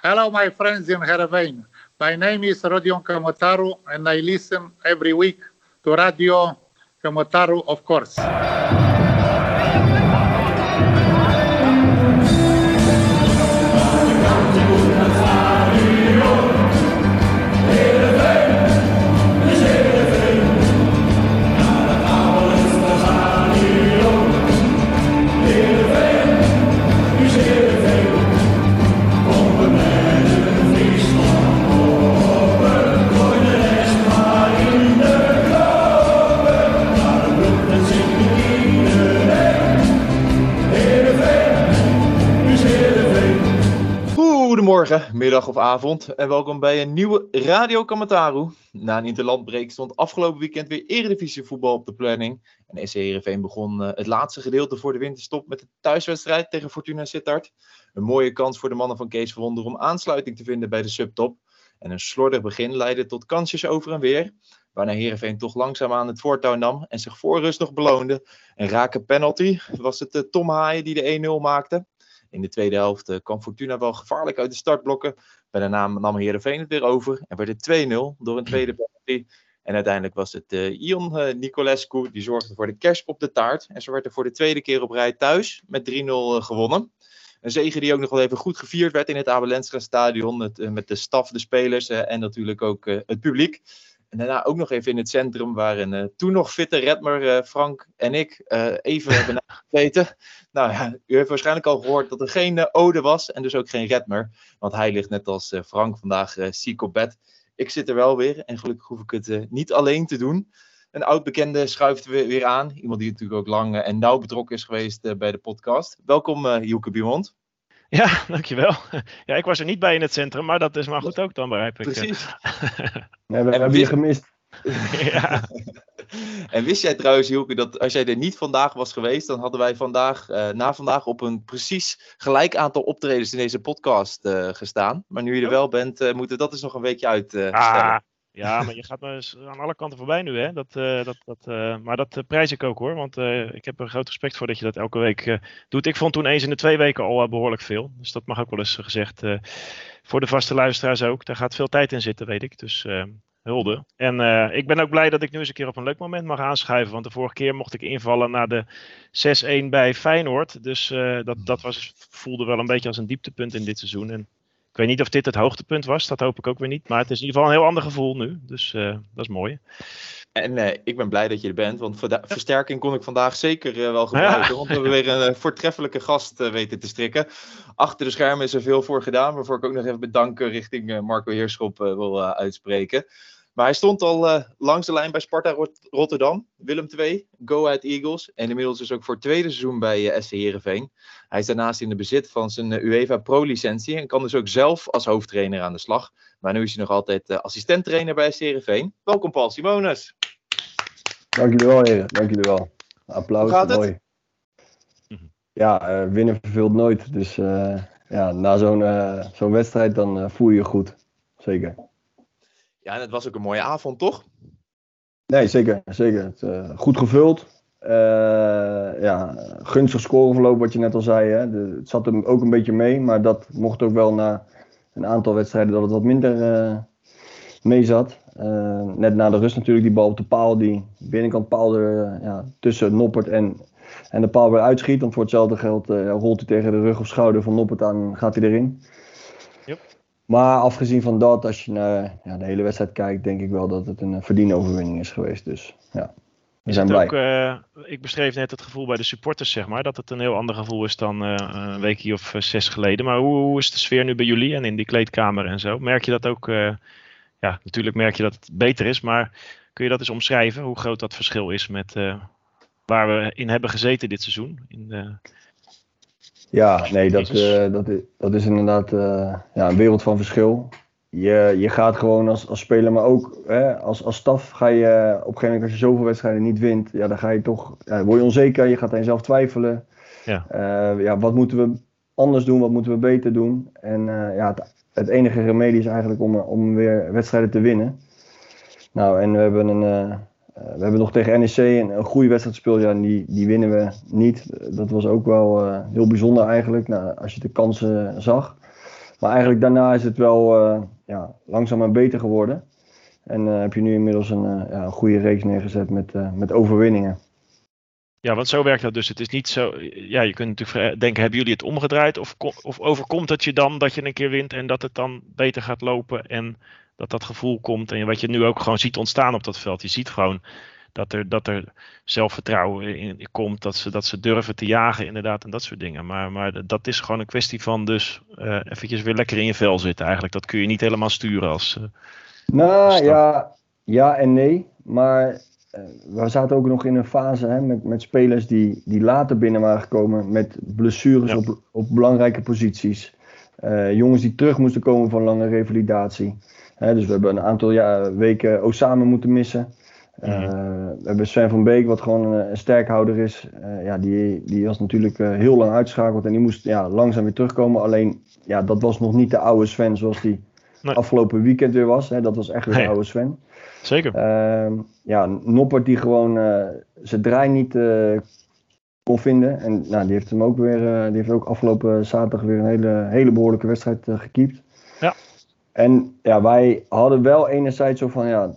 Hello, my friends in Heerenveen. My name is Rodion Kamotaru, and I listen every week to Radio Kamotaru, of course. Goedemorgen, middag of avond en welkom bij een nieuwe Radio Kamataru. Na een interlandbreek stond afgelopen weekend weer Eredivisie voetbal op de planning. En SC Heerenveen begon uh, het laatste gedeelte voor de winterstop met de thuiswedstrijd tegen Fortuna Sittard. Een mooie kans voor de mannen van Kees Verwonder om aansluiting te vinden bij de subtop. En een slordig begin leidde tot kansjes over en weer. Waarna Heerenveen toch langzaam aan het voortouw nam en zich voor rust nog beloonde. Een rake penalty was het uh, Tom Haaien die de 1-0 maakte. In de tweede helft uh, kwam Fortuna wel gevaarlijk uit de startblokken. Bij de naam nam Heerenveen het weer over en werd het 2-0 door een tweede penalty. En uiteindelijk was het uh, Ion uh, Nicolescu die zorgde voor de kerst op de taart. En zo werd er voor de tweede keer op rij thuis met 3-0 gewonnen. Een zege die ook nog wel even goed gevierd werd in het Abelensra stadion. Het, met de staf, de spelers en natuurlijk ook het publiek. En daarna ook nog even in het centrum waren uh, toen nog fitte Redmer, uh, Frank en ik uh, even hebben gegeten. Nou ja, u heeft waarschijnlijk al gehoord dat er geen ode was en dus ook geen Redmer. Want hij ligt net als Frank vandaag ziek op bed. Ik zit er wel weer en gelukkig hoef ik het niet alleen te doen. Een oud bekende schuift weer, aan. Iemand die natuurlijk ook lang en nauw betrokken is geweest bij de podcast. Welkom Hielke Biemond. Ja, dankjewel. Ja, ik was er niet bij in het centrum, maar dat is maar goed ook dan, begrijp ik. Precies. Nee, we hebben je gemist. ja. En wist jij trouwens, Hielke, dat als jij er niet vandaag was geweest, dan hadden wij vandaag, uh, na vandaag op een precies gelijk aantal optredens in deze podcast uh, gestaan. Maar nu je er wel bent, uh, moeten we dat eens nog een weekje uitstellen. Ah, ja, maar je gaat me aan alle kanten voorbij nu, hè. Dat, dat, dat, maar dat prijs ik ook, hoor. Want ik heb er groot respect voor dat je dat elke week doet. Ik vond toen eens in de twee weken al behoorlijk veel. Dus dat mag ook wel eens gezegd. voor de vaste luisteraars ook. Daar gaat veel tijd in zitten, weet ik. Dus hulde. En ik ben ook blij dat ik nu eens een keer op een leuk moment mag aanschuiven. Want de vorige keer mocht ik invallen naar de 6-1 bij Feyenoord. Dus dat, dat was, voelde wel een beetje als een dieptepunt in dit seizoen. En weet niet of dit het hoogtepunt was. Dat hoop ik ook weer niet. Maar het is in ieder geval een heel ander gevoel nu. Dus uh, dat is mooi. En ik ben blij dat je er bent. Want versterking kon ik vandaag zeker wel gebruiken. Ja. Want we hebben weer een voortreffelijke gast weten te strikken. Achter de schermen is er veel voor gedaan. Waarvoor ik ook nog even bedanken richting Marco Heerschop wil uitspreken. Maar hij stond al uh, langs de lijn bij Sparta Rot Rotterdam, Willem II, Go Ahead Eagles. En inmiddels dus ook voor het tweede seizoen bij uh, SC Heerenveen. Hij is daarnaast in de bezit van zijn uh, UEFA Pro-licentie en kan dus ook zelf als hoofdtrainer aan de slag. Maar nu is hij nog altijd assistenttrainer bij SC Heerenveen. Welkom Paul Simonis. Dank jullie wel heren, dank jullie wel. Applaus, Hoe gaat mooi. Het? Ja, winnen verveelt nooit. Dus ja, na zo'n zo'n wedstrijd dan voel je je goed. Zeker. Ja, en het was ook een mooie avond, toch? Nee, zeker. zeker. Het, uh, goed gevuld. Uh, ja, gunstig scoreverloop, wat je net al zei. Hè. Het zat hem ook een beetje mee, maar dat mocht ook wel na een aantal wedstrijden dat het wat minder uh, mee zat. net na de rust natuurlijk, die bal op de paal, die binnenkant paal er ja, tussen Noppert en, en de paal weer uitschiet. Want voor hetzelfde geld rolt hij tegen de rug of schouder van Noppert aan, gaat hij erin. Maar afgezien van dat, als je naar ja, de hele wedstrijd kijkt, denk ik wel dat het een verdiende overwinning is geweest. Dus ja, we zijn blij. Ook, uh, ik beschreef net het gevoel bij de supporters, zeg maar, dat het een heel ander gevoel is dan uh, een weekje of zes geleden. Maar hoe, hoe, is de sfeer nu bij jullie en in die kleedkamer en zo? Merk je dat ook? Uh, ja, natuurlijk merk je dat het beter is, maar kun je dat eens omschrijven, hoe groot dat verschil is met waar we in hebben gezeten dit seizoen? In de, ja, nee, dat, uh, dat, is, dat is inderdaad uh, ja, een wereld van verschil. Je, je gaat gewoon als, als speler, maar ook hè, als, als staf ga je op een gegeven moment als je zoveel wedstrijden niet wint, ja, dan ga je toch, ja, word je onzeker, je gaat aan jezelf twijfelen. Ja. Uh, ja, wat moeten we anders doen, wat moeten we beter doen? En ja, het, het, enige remedie is eigenlijk om, om weer wedstrijden te winnen. Nou, en we hebben een, we hebben nog tegen NEC een, goede wedstrijd gespeeld. Ja, die, die winnen we niet. Dat was ook wel uh, heel bijzonder eigenlijk, nou, als je de kansen zag. Maar eigenlijk daarna is het wel uh, ja, langzaamaan beter geworden. En heb je nu inmiddels een, ja, goede reeks neergezet met, met overwinningen. Ja, want zo werkt dat dus. Het is niet zo. Ja, je kunt natuurlijk denken: hebben jullie het omgedraaid? Of, of overkomt het je dan dat je een keer wint en dat het dan beter gaat lopen? En dat dat gevoel komt. En wat je nu ook gewoon ziet ontstaan op dat veld. Je ziet gewoon dat er, dat er zelfvertrouwen in, komt. Dat ze, dat ze durven te jagen, inderdaad. En dat soort dingen. Maar, maar dat is gewoon een kwestie van dus uh, eventjes weer lekker in je vel zitten. Eigenlijk. Dat kun je niet helemaal sturen als. Uh, nou ja, ja en nee. Maar uh, we zaten ook nog in een fase hè, met, met spelers die, die later binnen waren gekomen. Met blessures op, op belangrijke posities. jongens die terug moesten komen van lange revalidatie dus we hebben een aantal ja, weken Osama moeten missen. Mhm. Eh, we hebben Sven van Beek, wat gewoon een, sterkhouder is. Uh, ja, die, die was natuurlijk uh, heel lang uitgeschakeld en die moest ja, langzaam weer terugkomen. Alleen, ja, dat was nog niet de oude Sven zoals die afgelopen weekend weer was. Hè. Dat was echt weer de oude Sven. Zeker. Ehm, ja, Noppert die gewoon zijn draai niet kon vinden. En nou, die heeft hem ook weer, die heeft ook afgelopen zaterdag weer een hele, hele behoorlijke wedstrijd gekiept. En ja, wij hadden wel enerzijds zo van ja,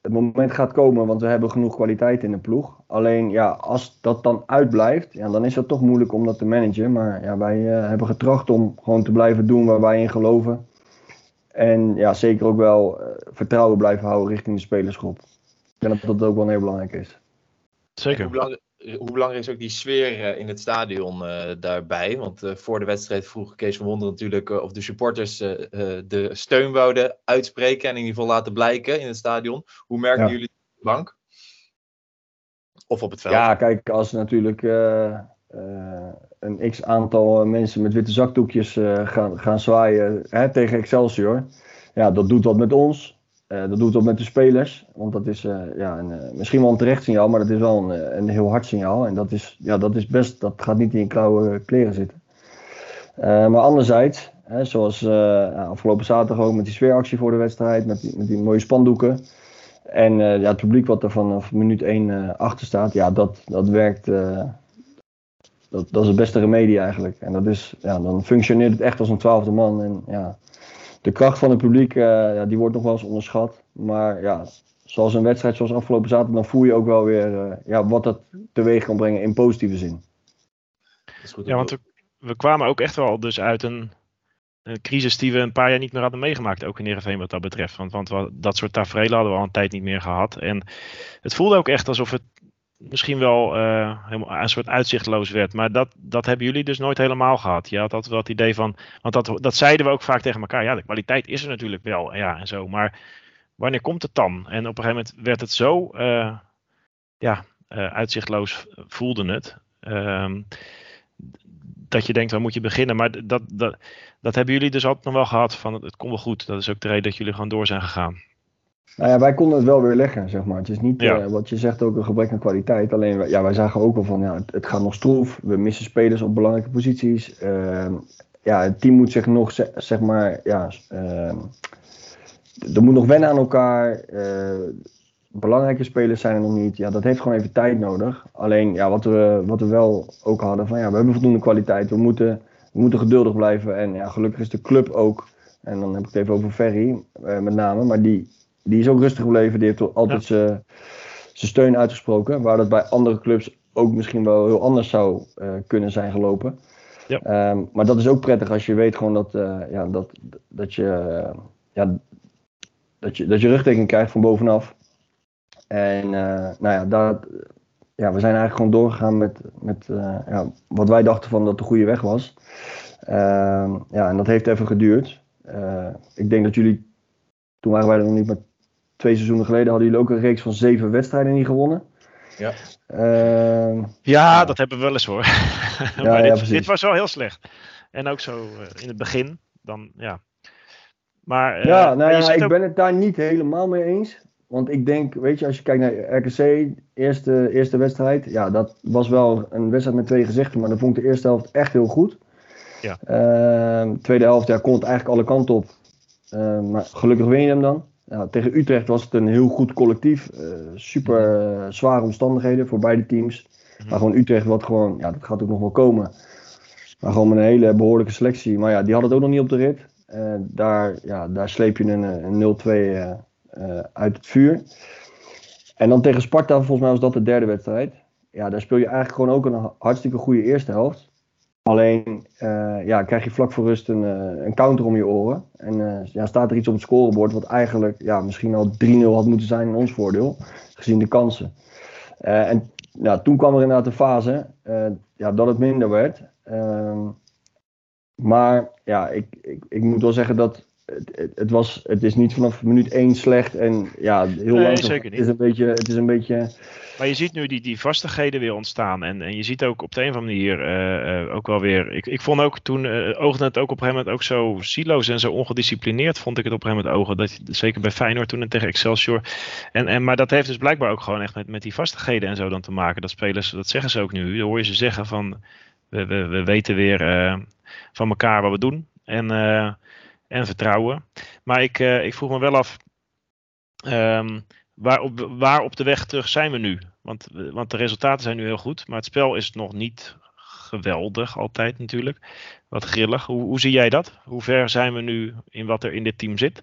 het moment gaat komen, want we hebben genoeg kwaliteit in de ploeg. Alleen ja, als dat dan uitblijft, ja, dan is het toch moeilijk om dat te managen. Maar ja, wij uh, hebben getracht om gewoon te blijven doen waar wij in geloven. En ja, zeker ook wel uh, vertrouwen blijven houden richting de spelersgroep. Ik denk dat dat ook wel heel belangrijk is. Zeker hoe belangrijk is ook die sfeer eh, in het stadion uh, daarbij? Want voor de wedstrijd vroeg Kees van Wonderen natuurlijk of de supporters de steun wouden uitspreken en in ieder geval laten blijken in het stadion. Hoe merken ja. jullie op de bank? Of op het veld? Ja, kijk, als natuurlijk een x aantal mensen met witte zakdoekjes gaan, gaan zwaaien hè, tegen Excelsior. Ja, dat doet wat met ons. Uh, dat doet ook met de spelers. Want dat is uh, ja, uh, misschien wel een terecht signaal, maar dat is wel een, een heel hard signaal. En dat is, ja, dat is best, dat gaat niet in klauwe kleren zitten. maar anderzijds, zoals afgelopen zaterdag ook met die sfeeractie voor de wedstrijd, met die, met die mooie spandoeken. En ja, het publiek wat er vanaf minuut 1 achter staat, ja, dat, dat werkt. dat, dat is het beste remedie eigenlijk. En dat is, ja, dan functioneert het echt als een twaalfde man. En ja, de kracht van het publiek, uh, ja, die wordt nog wel eens onderschat. Maar ja, zoals een wedstrijd zoals afgelopen zaterdag, dan voel je ook wel weer uh, ja, wat dat teweeg kan brengen in positieve zin. ja, want we, we, kwamen ook echt wel dus uit een, een, crisis die we een paar jaar niet meer hadden meegemaakt. Ook in Heerenveen wat dat betreft. Want, want we, dat soort tafereelen hadden we al een tijd niet meer gehad. En het voelde ook echt alsof het misschien wel uh, helemaal een soort uitzichtloos werd. Maar dat, dat hebben jullie dus nooit helemaal gehad. Je had altijd wel het idee van. Want dat, dat zeiden we ook vaak tegen elkaar. Ja, de kwaliteit is er natuurlijk wel. Ja, en zo. Maar wanneer komt het dan? En op een gegeven moment werd het zo. Uh, ja, uh, uitzichtloos voelde het. Ehm, dat je denkt, waar moet je beginnen? Maar dat, dat, dat hebben jullie dus altijd nog wel gehad. Van het komt wel goed. Dat is ook de reden dat jullie gewoon door zijn gegaan. Nou ja, wij konden het wel weer leggen, zeg maar. Het is niet, uh, wat je zegt, ook een gebrek aan kwaliteit. Alleen, ja, wij zagen ook wel van, ja, het, het gaat nog stroef. We missen spelers op belangrijke posities. Uh, ja, het team moet zich nog, zeg maar, ja, uh, er moet nog wennen aan elkaar. Eh, belangrijke spelers zijn er nog niet. Ja, dat heeft gewoon even tijd nodig. Alleen, ja, wat we, wat we wel ook hadden, van ja, we hebben voldoende kwaliteit. We moeten, we moeten geduldig blijven. En ja, gelukkig is de club ook, en dan heb ik het even over Ferry, met name, maar die die is ook rustig gebleven. Die heeft altijd zijn steun uitgesproken. Waar dat bij andere clubs ook misschien wel heel anders zou uh, kunnen zijn gelopen. Ja. Um, maar dat is ook prettig als je weet gewoon dat, uh, ja, dat, dat, je, uh, ja, dat, je, dat je rugdekking krijgt van bovenaf. En nou ja, dat, ja, we zijn eigenlijk gewoon doorgegaan met, met ja, wat wij dachten van dat de goede weg was. Ehm, ja, en dat heeft even geduurd. ik denk dat jullie, toen waren wij er nog niet met twee seizoenen geleden hadden jullie ook een reeks van zeven wedstrijden niet gewonnen. Ja. Uh, ja, dat hebben we wel eens hoor. Ja, maar dit, dit, was wel heel slecht. En ook zo uh, in het begin. Dan, ja. Maar, uh, ja, nou ja, ik ook... ben het daar niet helemaal mee eens. Want ik denk, weet je, als je kijkt naar RKC, eerste, eerste wedstrijd. Ja, dat was wel een wedstrijd met twee gezichten. Maar dan vond ik de eerste helft echt heel goed. Ja. Uh, tweede helft ja, kon het eigenlijk alle kanten op. Ehm, maar gelukkig win je hem dan. Tegen Utrecht was het een heel goed collectief. Uh, super uh, zware omstandigheden voor beide teams. Mhm. Maar gewoon Utrecht, wat gewoon, ja, dat gaat ook nog wel komen. Maar gewoon met een hele behoorlijke selectie. Maar ja, die had het ook nog niet op de rit. daar, ja, daar sleep je een, een 0-2 uit het vuur. En dan tegen Sparta, volgens mij was dat de derde wedstrijd. Ja, daar speel je eigenlijk gewoon ook een hartstikke goede eerste helft. Alleen uh, ja, krijg je vlak voor rust een, uh, een counter om je oren. En uh, ja, staat er iets op het scorebord wat eigenlijk ja, misschien al 3-0 had moeten zijn in ons voordeel. Gezien de kansen. en ja, toen kwam er inderdaad een fase ja, dat het minder werd. Ehm, maar ja, ik, ik, ik moet wel zeggen dat het, het, was, het is niet vanaf minuut 1 slecht en ja, heel nee. Het is een beetje, het is een beetje. Maar je ziet nu die, die vastigheden weer ontstaan. En, en je ziet ook op de een of andere manier uh, ook wel weer. Ik, ik vond ook toen uh, oogde het ook op een gegeven moment ook zo siloos en zo ongedisciplineerd. Vond ik het op een gegeven moment ogen. Dat, zeker bij Feyenoord toen en tegen Excelsior. En, en, maar dat heeft dus blijkbaar ook gewoon echt met, met die vastigheden en zo dan te maken. Dat spelers, dat zeggen ze ook nu. Dan hoor je ze zeggen van. We, we, we weten weer van elkaar wat we doen. En en vertrouwen. Maar ik, ik vroeg me wel af, um, waar, op, waar op de weg terug zijn we nu? Want, want de resultaten zijn nu heel goed, maar het spel is nog niet geweldig altijd natuurlijk. Wat grillig. Hoe, hoe zie jij dat? Hoe ver zijn we nu in wat er in dit team zit?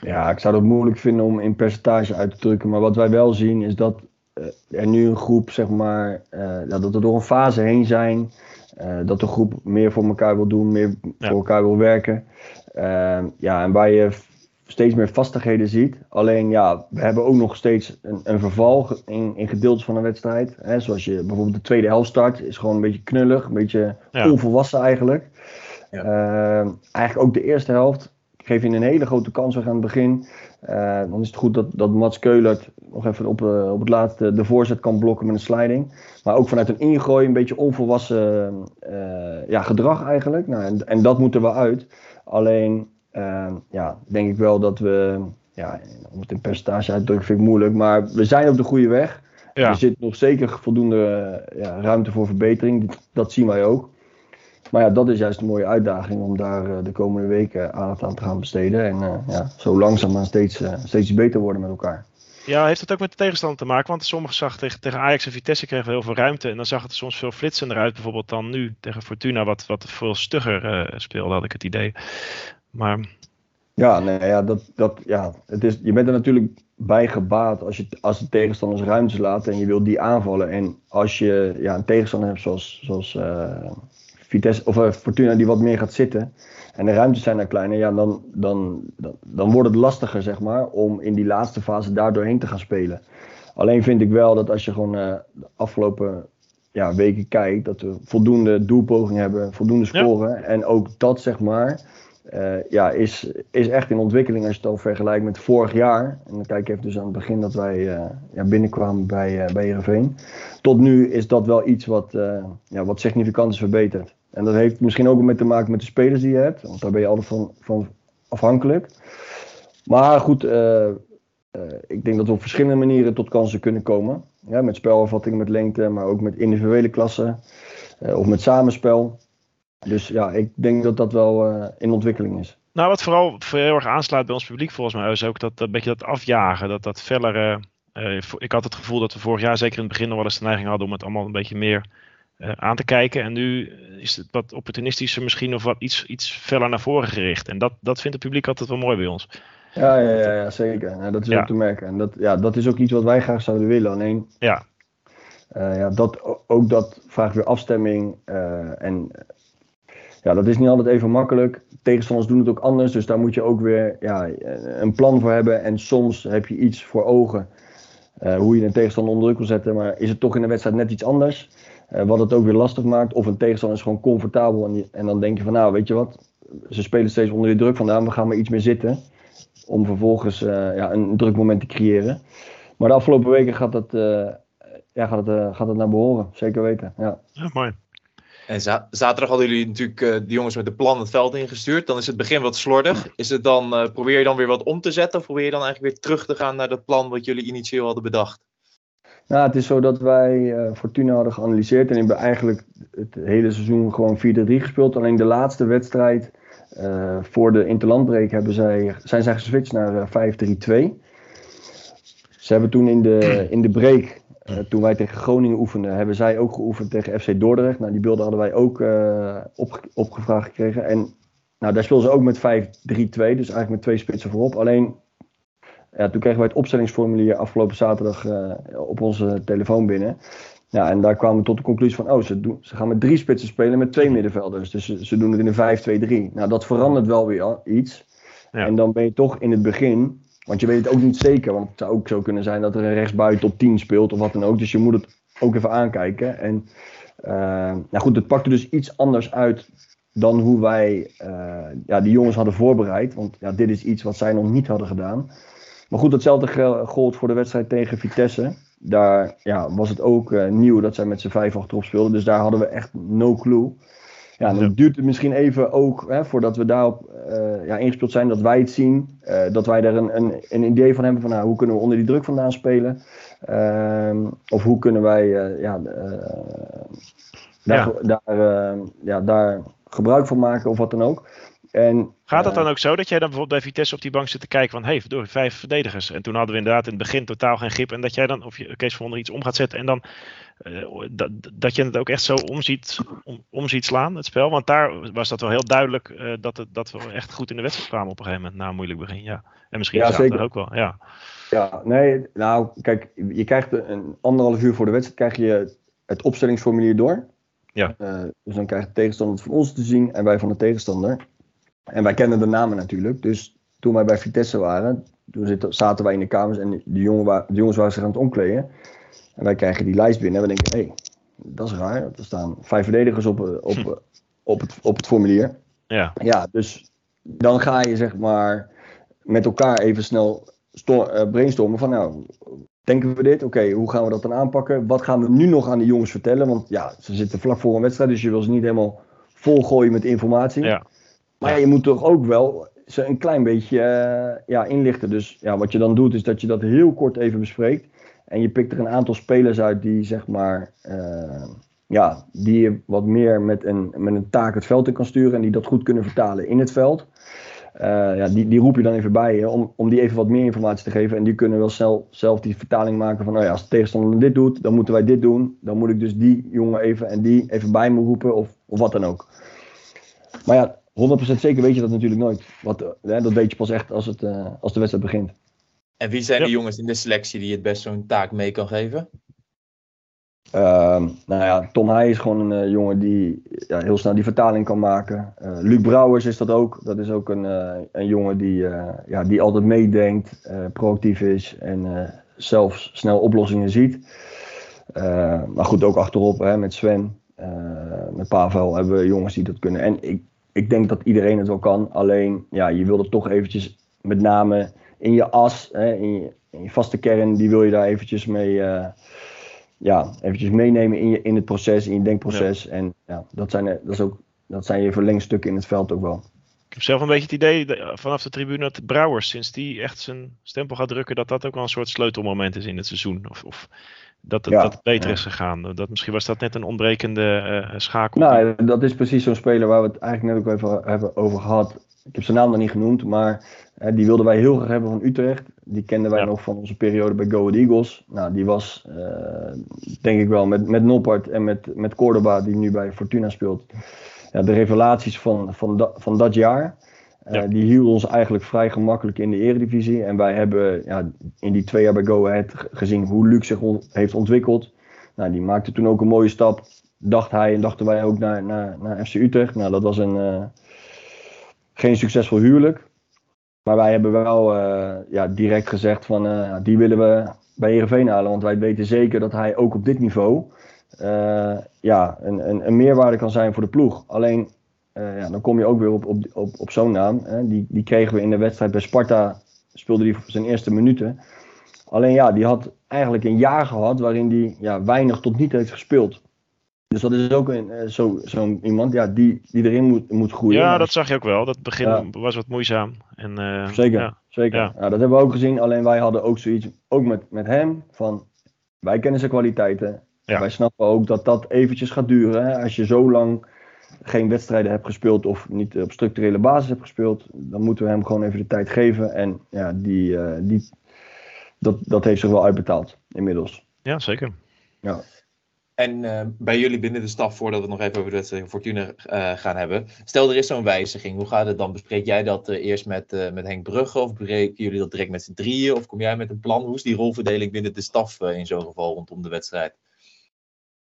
Ja, ik zou het moeilijk vinden om in percentage uit te drukken. Maar wat wij wel zien is dat uh, er nu een groep, zeg maar, uh, dat we door een fase heen zijn uh, dat de groep meer voor elkaar wil doen, meer voor elkaar wil werken. Ja, en waar je steeds meer vastigheden ziet. Alleen ja, we hebben ook nog steeds een, een verval in, in gedeeltes van een wedstrijd. Hè, zoals je bijvoorbeeld de tweede helft start, is gewoon een beetje knullig, een beetje onvolwassen eigenlijk. Ja. Uh, eigenlijk ook de eerste helft geef je een hele grote kans weg aan het begin. Uh, dan is het goed dat, dat Mats Keulert nog even op, uh, op het laatste de voorzet kan blokken met een sliding. Maar ook vanuit een ingooi een beetje onvolwassen uh, ja, gedrag eigenlijk. Nou, en, en dat moet er wel uit. Alleen ja, denk ik wel dat we, ja, om het in percentage uit te drukken vind ik moeilijk, maar we zijn op de goede weg. Ja. Er zit nog zeker voldoende ja, ruimte voor verbetering. Dat zien wij ook. Maar ja, dat is juist een mooie uitdaging om daar uh, de komende weken aandacht aan te gaan besteden. En uh, ja, zo langzaam steeds, uh, steeds beter worden met elkaar. Ja, heeft het ook met de tegenstander te maken? Want sommigen zag tegen, tegen Ajax en Vitesse kregen we heel veel ruimte. En dan zag het er soms veel flitsender uit. Bijvoorbeeld dan nu tegen Fortuna, wat, wat veel stugger speelde, had ik het idee. Maar... Ja, nee, ja, dat, dat, ja het is, je bent er natuurlijk bij gebaat als, je, als de tegenstanders ruimte laat en je wil die aanvallen. En als je ja, een tegenstander hebt zoals, zoals Vitesse, of uh, Fortuna die wat meer gaat zitten. En de ruimtes zijn er kleiner. Ja, dan, dan, dan, dan wordt het lastiger, zeg maar, om in die laatste fase daar doorheen te gaan spelen. Alleen vind ik wel dat als je gewoon uh, de afgelopen ja, weken kijkt, dat we voldoende doelpogingen hebben, voldoende scoren. En ook dat, zeg maar, uh, ja, is, is echt in ontwikkeling als je het al vergelijkt met vorig jaar. En dan kijk ik even dus aan het begin dat wij uh, ja, binnenkwamen bij, uh, bij Heerenveen. Tot nu is dat wel iets wat, ja, wat significant is verbeterd. En dat heeft misschien ook met te maken met de spelers die je hebt. Want daar ben je altijd van, van afhankelijk. Maar goed, ik denk dat we op verschillende manieren tot kansen kunnen komen. Ja, met spelafvatting, met lengte, maar ook met individuele klassen. Of met samenspel. Dus ja, ik denk dat dat wel in ontwikkeling is. Nou, wat vooral heel erg aansluit bij ons publiek volgens mij is ook dat, dat beetje dat afjagen. Dat, dat fellere... ik had het gevoel dat we vorig jaar zeker in het begin nog wel eens de neiging hadden om het allemaal een beetje meer uh, aan te kijken. En nu is het wat opportunistischer misschien of wat iets, iets feller naar voren gericht. En dat, dat vindt het publiek altijd wel mooi bij ons. Ja, ja, ja, ja zeker. Ja, dat is ook te merken. En dat, ja, dat is ook iets wat wij graag zouden willen. Alleen, ja. Uh, ja, dat, ook dat vraagt weer afstemming. En ja, dat is niet altijd even makkelijk. Tegenstanders doen het ook anders. Dus daar moet je ook weer ja, een plan voor hebben. En soms heb je iets voor ogen. hoe je een tegenstander onder druk wil zetten. Maar is het toch in de wedstrijd net iets anders. Uh, wat het ook weer lastig maakt. Of een tegenstander is gewoon comfortabel. En, en, dan denk je van nou, weet je wat. Ze spelen steeds onder die druk vandaan. We gaan maar iets meer zitten. Om vervolgens ja, een druk moment te creëren. Maar de afgelopen weken gaat uh, ja, gaat het, gaat het naar behoren. Zeker weten. Ja, ja mooi. En zaterdag hadden jullie natuurlijk uh, de jongens met de plan het veld ingestuurd. Dan is het begin wat slordig. Is het dan, uh, probeer je dan weer wat om te zetten? Of probeer je dan eigenlijk weer terug te gaan naar dat plan wat jullie initieel hadden bedacht? Nou, het is zo dat wij uh, Fortuna hadden geanalyseerd en hebben eigenlijk het hele seizoen gewoon 4-3 gespeeld. Alleen de laatste wedstrijd voor de interlandbreek hebben zij, zijn zij geswitcht naar uh, eh, 5-3-2. Ze hebben toen in de, in de break, toen wij tegen Groningen oefenden, hebben zij ook geoefend tegen FC Dordrecht. Nou, die beelden hadden wij ook op, opgevraagd gekregen. En nou, daar speelden ze ook met 5-3-2, dus eigenlijk met twee spitsen voorop. Alleen, ja, toen kregen wij het opstellingsformulier afgelopen zaterdag uh, op onze telefoon binnen. Ja, en daar kwamen we tot de conclusie van, oh, ze, doen, ze gaan met drie spitsen spelen met twee middenvelders. Dus ze, ze doen het in een 5-2-3. Nou, dat verandert wel weer iets. Ja. En dan ben je toch in het begin, want je weet het ook niet zeker. Want het zou ook zo kunnen zijn dat er een rechtsbuiten op 10 speelt of wat dan ook. Dus je moet het ook even aankijken. En uh, goed, het pakte dus iets anders uit dan hoe wij uh, ja, die jongens hadden voorbereid. Want ja, dit is iets wat zij nog niet hadden gedaan. Maar goed, hetzelfde gold voor de wedstrijd tegen Vitesse. Daar ja, was het ook uh, nieuw dat zij met z'n vijf achterop speelden. Dus daar hadden we echt no clue. Ja, dan duurt het misschien even ook hè, voordat we daarop uh, ja, ingespeeld zijn, dat wij het zien. Uh, dat wij daar een, een, een, idee van hebben van nou, hoe kunnen we onder die druk vandaan spelen. Uh, of hoe kunnen wij ja, daar, ja. Daar, ja, daar gebruik van maken of wat dan ook. En, Gaat het dan ook zo dat jij dan bijvoorbeeld bij Vitesse op die bank zit te kijken van, hé, hey, door vijf verdedigers. En toen hadden we inderdaad in het begin totaal geen grip. En dat jij dan, of je Kees van onder iets om gaat zetten en dan, dat, dat je het ook echt zo omziet, om, omziet slaan, het spel. Want daar was dat wel heel duidelijk uh, dat, het, dat we echt goed in de wedstrijd kwamen op een gegeven moment, na een moeilijk begin. Ja. En misschien ja, zeker. ook wel, ja. Ja, nee, nou, kijk, je krijgt een anderhalf uur voor de wedstrijd, krijg je het opstellingsformulier door. Ja. Uh, dus dan krijgt de tegenstander het van ons te zien en wij van de tegenstander. En wij kennen de namen natuurlijk. Dus toen wij bij Vitesse waren, toen zaten wij in de kamers en de, jongen de jongens waren zich aan het omkleden. En wij krijgen die lijst binnen en we denken, hé, hey, dat is raar. Er staan vijf verdedigers op, op, hm. op, het, op het formulier. Ja. ja, dus dan ga je zeg maar met elkaar even snel uh, brainstormen van nou, denken we dit? Oké, hoe gaan we dat dan aanpakken? Wat gaan we nu nog aan de jongens vertellen? Want ja, ze zitten vlak voor een wedstrijd, dus je wil ze niet helemaal volgooien met informatie. Ja. Maar je moet toch ook wel ze een klein beetje uh, ja, inlichten. Dus ja, wat je dan doet, is dat je dat heel kort even bespreekt. En je pikt er een aantal spelers uit die zeg maar. Uh, ja, die je wat meer met een, met een taak het veld in kan sturen en die dat goed kunnen vertalen in het veld. Uh, ja, die, die roep je dan even bij je om, om die even wat meer informatie te geven. En die kunnen wel zelf, zelf die vertaling maken van, nou ja, als de tegenstander dit doet, dan moeten wij dit doen. Dan moet ik dus die jongen even en die even bij me roepen of, of wat dan ook. Maar ja, 100% zeker weet je dat natuurlijk nooit. Wat, hè, dat weet je pas echt als, het, als de wedstrijd begint. En wie zijn ja. de jongens in de selectie die het best zo'n taak mee kan geven? Uh, nou ja, Tom Heij is gewoon een uh, jongen die ja, heel snel die vertaling kan maken. Uh, Luc Brouwers is dat ook. Dat is ook een, een jongen die, ja, die altijd meedenkt, proactief is en zelfs snel oplossingen ziet. maar goed, ook achterop hè, met Sven, met Pavel hebben we jongens die dat kunnen. En ik, ik denk dat iedereen het wel kan. Alleen, ja, je wil er toch eventjes met name in je as, hè, in, je, in, je, vaste kern, die wil je daar eventjes mee, uh, ja, eventjes meenemen in, je, in het proces, in je denkproces. Ja. En ja, dat zijn, dat, is ook, dat zijn je verlengstukken in het veld ook wel. Ik heb zelf een beetje het idee vanaf de tribune dat Brouwers, sinds die echt zijn stempel gaat drukken, dat dat ook wel een soort sleutelmoment is in het seizoen. Of, of dat het, ja, dat het beter ja. is gegaan. Dat, misschien was dat net een ontbrekende uh, schakel. Nou, dat is precies zo'n speler waar we het eigenlijk net ook even hebben over gehad. Ik heb zijn naam nog niet genoemd, maar uh, die wilden wij heel graag hebben van Utrecht. Die kenden wij ja. nog van onze periode bij Go Ahead Eagles. Nou, die was uh, denk ik wel met, met Noppert en met, met Cordoba, die nu bij Fortuna speelt. Ja, de revelaties van, van, da, van dat jaar. Ja. Uh, die hielden ons eigenlijk vrij gemakkelijk in de eredivisie. En wij hebben ja, in die twee jaar bij Go Ahead gezien hoe Luc zich on heeft ontwikkeld. Nou, die maakte toen ook een mooie stap, dacht hij en dachten wij ook naar, naar, naar FC Utrecht. Nou, dat was een, geen succesvol huwelijk. Maar wij hebben wel uh, ja, direct gezegd van die willen we bij Heerenveen halen. Want wij weten zeker dat hij ook op dit niveau ja, een, een, een meerwaarde kan zijn voor de ploeg. Alleen ja, dan kom je ook weer op, op, op, op zo'n naam. Hè. Die, die kregen we in de wedstrijd bij Sparta, speelde hij zijn eerste minuten. Alleen ja, die had eigenlijk een jaar gehad waarin hij ja, weinig tot niet heeft gespeeld. Dus dat is ook een, zo, zo'n iemand ja, die, die erin moet, moet groeien. Ja, dat zag je ook wel. Dat begin ja. was wat moeizaam. En, uh, zeker, ja. zeker. Ja. dat hebben we ook gezien. Alleen wij hadden ook zoiets, ook met, met hem, van wij kennen zijn kwaliteiten. Wij snappen ook dat dat eventjes gaat duren. Hè. Als je zo lang geen wedstrijden hebt gespeeld of niet op structurele basis hebt gespeeld, dan moeten we hem gewoon even de tijd geven. En ja, die, uh, die, dat, dat heeft zich wel uitbetaald inmiddels. Ja, zeker. Ja. En uh, bij jullie binnen de staf, voordat we nog even over de wedstrijd Fortuna uh, gaan hebben. Stel er is zo'n wijziging, hoe gaat het dan? Bespreek jij dat uh, eerst met, met Henk Brugge of bespreken jullie dat direct met z'n drieën? Of kom jij met een plan? Hoe is die rolverdeling binnen de staf in zo'n geval rondom de wedstrijd?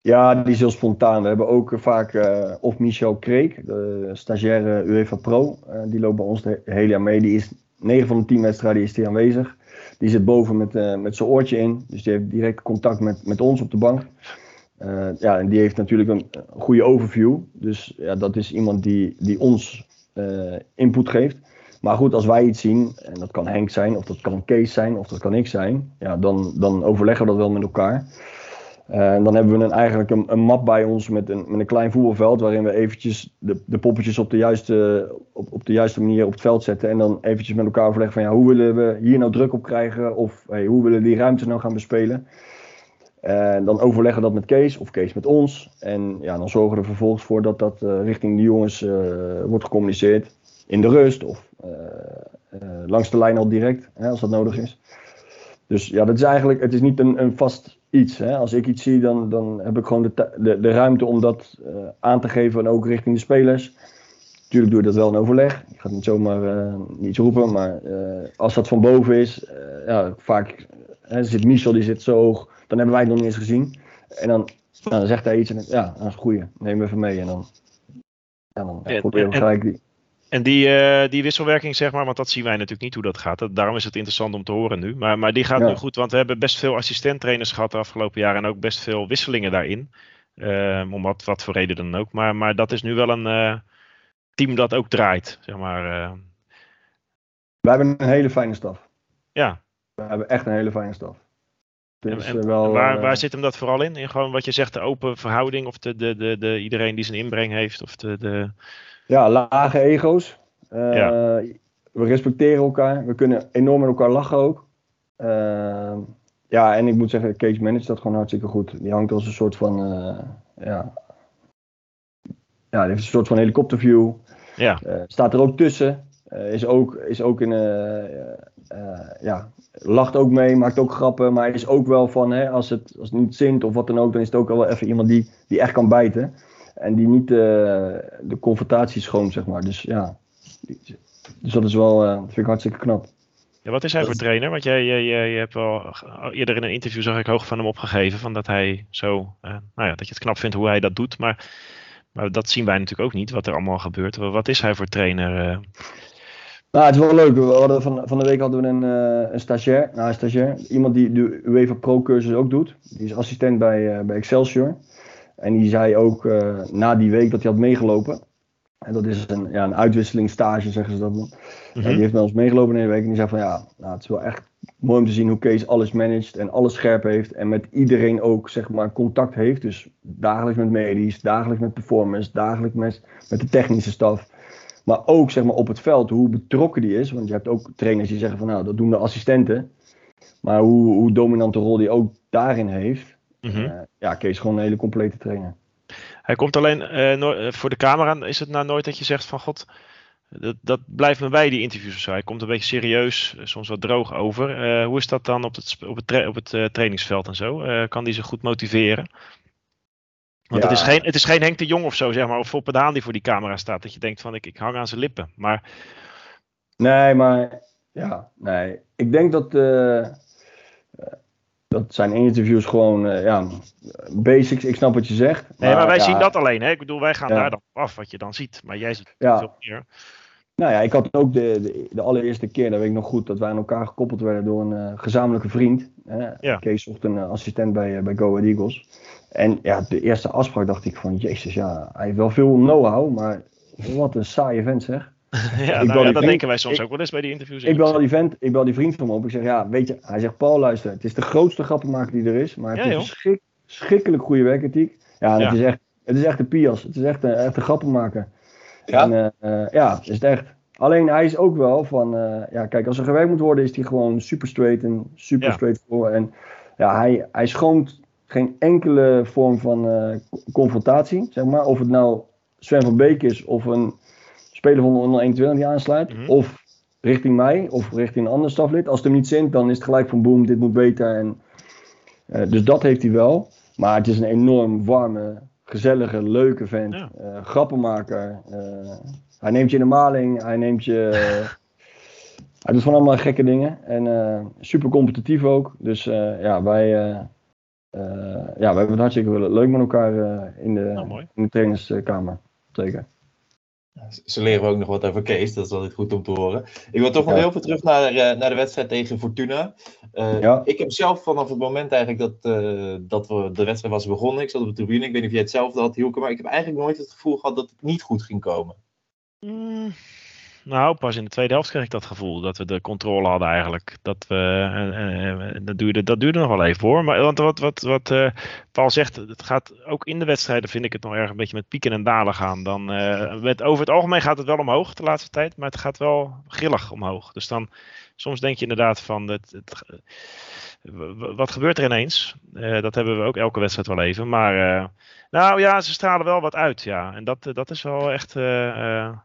Ja, die is heel spontaan. We hebben ook vaak of Michel Kreek, de stagiaire UEFA Pro. die loopt bij ons de hele jaar mee. Die is 9 van de 10 wedstrijden is die aanwezig. Die zit boven met, met zijn oortje in. Dus die heeft direct contact met, met ons op de bank. Uh, ja, en die heeft natuurlijk een, goede overview. Dus ja, dat is iemand die, die ons uh, input geeft. Maar goed, als wij iets zien, en dat kan Henk zijn, of dat kan Kees zijn, of dat kan ik zijn, ja, dan, dan overleggen we dat wel met elkaar. Uh, en dan hebben we een, eigenlijk een, een, map bij ons met een, met een klein voetbalveld waarin we eventjes de, de poppetjes op de, juiste, op, op de juiste manier op het veld zetten. En dan eventjes met elkaar overleggen van ja, hoe willen we hier nou druk op krijgen? Of hey, hoe willen we die ruimte nou gaan bespelen? En dan overleggen dat met Kees of Kees met ons. En ja, dan zorgen we er vervolgens voor dat dat uh, richting de jongens uh, wordt gecommuniceerd. In de rust of langs de lijn al direct, hè, als dat nodig is. Dus ja, dat is eigenlijk, het is niet een, een vast iets. Hè. Als ik iets zie, dan, dan heb ik gewoon de, de, de ruimte om dat aan te geven en ook richting de spelers. Natuurlijk doe je dat wel in overleg. Je gaat niet zomaar iets roepen, maar als dat van boven is, ja, vaak zit Michel, die zit zo hoog dan hebben wij het nog niet eens gezien. En dan, nou, dan zegt hij iets en ja, dat is een goeie. Neem even mee. En dan, ja, dan en, proberen we gelijk die. En die, uh, die wisselwerking, zeg maar, want dat zien wij natuurlijk niet hoe dat gaat. Daarom is het interessant om te horen nu. Maar, maar die gaat ja. nu goed, want we hebben best veel assistenttrainers gehad de afgelopen jaren. En ook best veel wisselingen daarin. Uh, om wat, wat voor reden dan ook. Maar, maar dat is nu wel een uh, team dat ook draait, zeg maar. We hebben een hele fijne staf. Ja. We hebben echt een hele fijne staf. Dus en, en wel, waar, waar zit hem dat vooral in? In gewoon wat je zegt, de open verhouding of de, de, de, de, iedereen die zijn inbreng heeft? Of de, de... Ja, lage ego's. Ja. We respecteren elkaar. We kunnen enorm met elkaar lachen ook. Ja, en ik moet zeggen, Case manage dat gewoon hartstikke goed. Die hangt als een soort van, ja, ja, die heeft een soort van helikopterview. Ja. staat er ook tussen. is, ook, is ook in, ja, lacht ook mee, maakt ook grappen, maar is ook wel van, hè, als, het, als niet zint of wat dan ook, dan is het ook wel even iemand die, die echt kan bijten. En die niet uh, de confrontatie schoon, zeg maar. Dus ja, dus dat is wel, uh, dat vind ik hartstikke knap. Ja, wat is hij voor trainer? Want jij, jij, jij hebt wel eerder in een interview zag ik hoog van hem opgegeven, van dat hij zo, nou ja, dat je het knap vindt hoe hij dat doet, maar, maar dat zien wij natuurlijk ook niet, wat er allemaal gebeurt. Wat is hij voor trainer? Nou, het is wel leuk. We hadden van, van de week hadden we een, uh, een stagiair, nou, een stagiair. Iemand die de UEFA Pro cursus ook doet. Die is assistent bij, uh, bij Excelsior. En die zei ook uh, na die week dat hij had meegelopen. En dat is een, ja, een uitwisselingsstage, zeggen ze dat. Mm-hmm. die heeft met ons meegelopen in de week. En die zei van ja, nou, het is wel echt mooi om te zien hoe Kees alles managt en alles scherp heeft. En met iedereen ook zeg maar contact heeft. Dus dagelijks met medisch, dagelijks met performance, dagelijks met, met de technische staf. Maar ook zeg maar, op het veld, hoe betrokken die is. Want je hebt ook trainers die zeggen van nou, dat doen de assistenten. Maar hoe, hoe dominante rol die ook daarin heeft. Mm-hmm. Uh, ja, Kees is gewoon een hele complete trainer. Hij komt alleen uh, voor de camera. Is het nou nooit dat je zegt van god, dat, dat blijft me bij die interviews. Hij komt een beetje serieus, soms wat droog over. Uh, hoe is dat dan op het, op het, op het trainingsveld en zo? kan die ze goed motiveren? Want ja. het, is geen, het is geen Henk de Jong of zo, zeg maar, of Foppe Daan die voor die camera staat. Dat je denkt van, ik, ik hang aan zijn lippen. Maar... Nee, maar, ja, nee. Ik denk dat, uh, dat zijn interviews gewoon, uh, ja, basics. Ik snap wat je zegt. Maar, nee, maar wij ja, zien dat alleen, hè. Ik bedoel, wij gaan ja. daar dan af wat je dan ziet. Maar jij ziet ja. veel meer. Nou ja, ik had ook de, de, de, allereerste keer, dat weet ik nog goed, dat wij aan elkaar gekoppeld werden door een uh, gezamenlijke vriend. Ja. Kees zocht een assistent bij, bij Go Ahead Eagles. En ja, de eerste afspraak dacht ik van, jezus, ja, hij heeft wel veel know-how, maar wat een saaie vent zeg. ja, nou ja dat denken wij soms ik, ook wel eens bij die interviews. Ik bel die vent, ik bel die vriend van me op. Ik zeg, ja, weet je, hij zegt, Paul, luister, het is de grootste grappenmaker die er is, maar het ja, is een schrik, schrikkelijk goede werkethiek. Ja, ja. Het, is echt, het is echt een pias, het is echt een, echt een grappenmaker. Ja? En, uh, ja, is het echt. Alleen hij is ook wel van, uh, ja, kijk, als er gewerkt moet worden, is hij gewoon super straight en super ja. straight voor. En ja, hij, hij schoont geen enkele vorm van uh, confrontatie, zeg maar. Of het nou Sven van Beek is of een speler van onder 21 die aansluit. Mm-hmm. Of richting mij of richting een ander staflid. Als het hem niet zint, dan is het gelijk van boom, dit moet beter. En, uh, dus dat heeft hij wel. Maar het is een enorm warme, gezellige, leuke vent. Ja. eh, grappenmaker. eh, hij neemt je in de maling. Hij neemt je... hij doet van allemaal gekke dingen. En eh, super competitief ook. Dus ja, wij... ja, we hebben het hartstikke leuk met elkaar in, de, Nou, in de trainerskamer. Zeker. Ze leren ook nog wat over Kees, dat is altijd goed om te horen. Ik wil toch nog Ja. heel veel terug naar, eh, naar de wedstrijd tegen Fortuna. Eh, Ja. Ik heb zelf vanaf het moment eigenlijk dat, eh, dat we de wedstrijd was begonnen, ik zat op de tribune, ik weet niet of jij hetzelfde had, Hielke, maar ik heb eigenlijk nooit het gevoel gehad dat het niet goed ging komen. Mm, nou, pas in de tweede helft kreeg ik dat gevoel dat we de controle hadden eigenlijk. Dat, we, eh, eh, eh, dat, duurde, dat duurde nog wel even hoor. Maar want wat, wat, wat Paul zegt, het gaat ook in de wedstrijden vind ik het nog erg een beetje met pieken en dalen gaan. Dan, met, over het algemeen gaat het wel omhoog de laatste tijd, maar het gaat wel grillig omhoog. Dus dan soms denk je inderdaad van, het, wat gebeurt er ineens? Eh, dat hebben we ook elke wedstrijd wel even. Maar eh, nou ja, ze stralen wel wat uit, ja. En dat, dat is wel echt eh,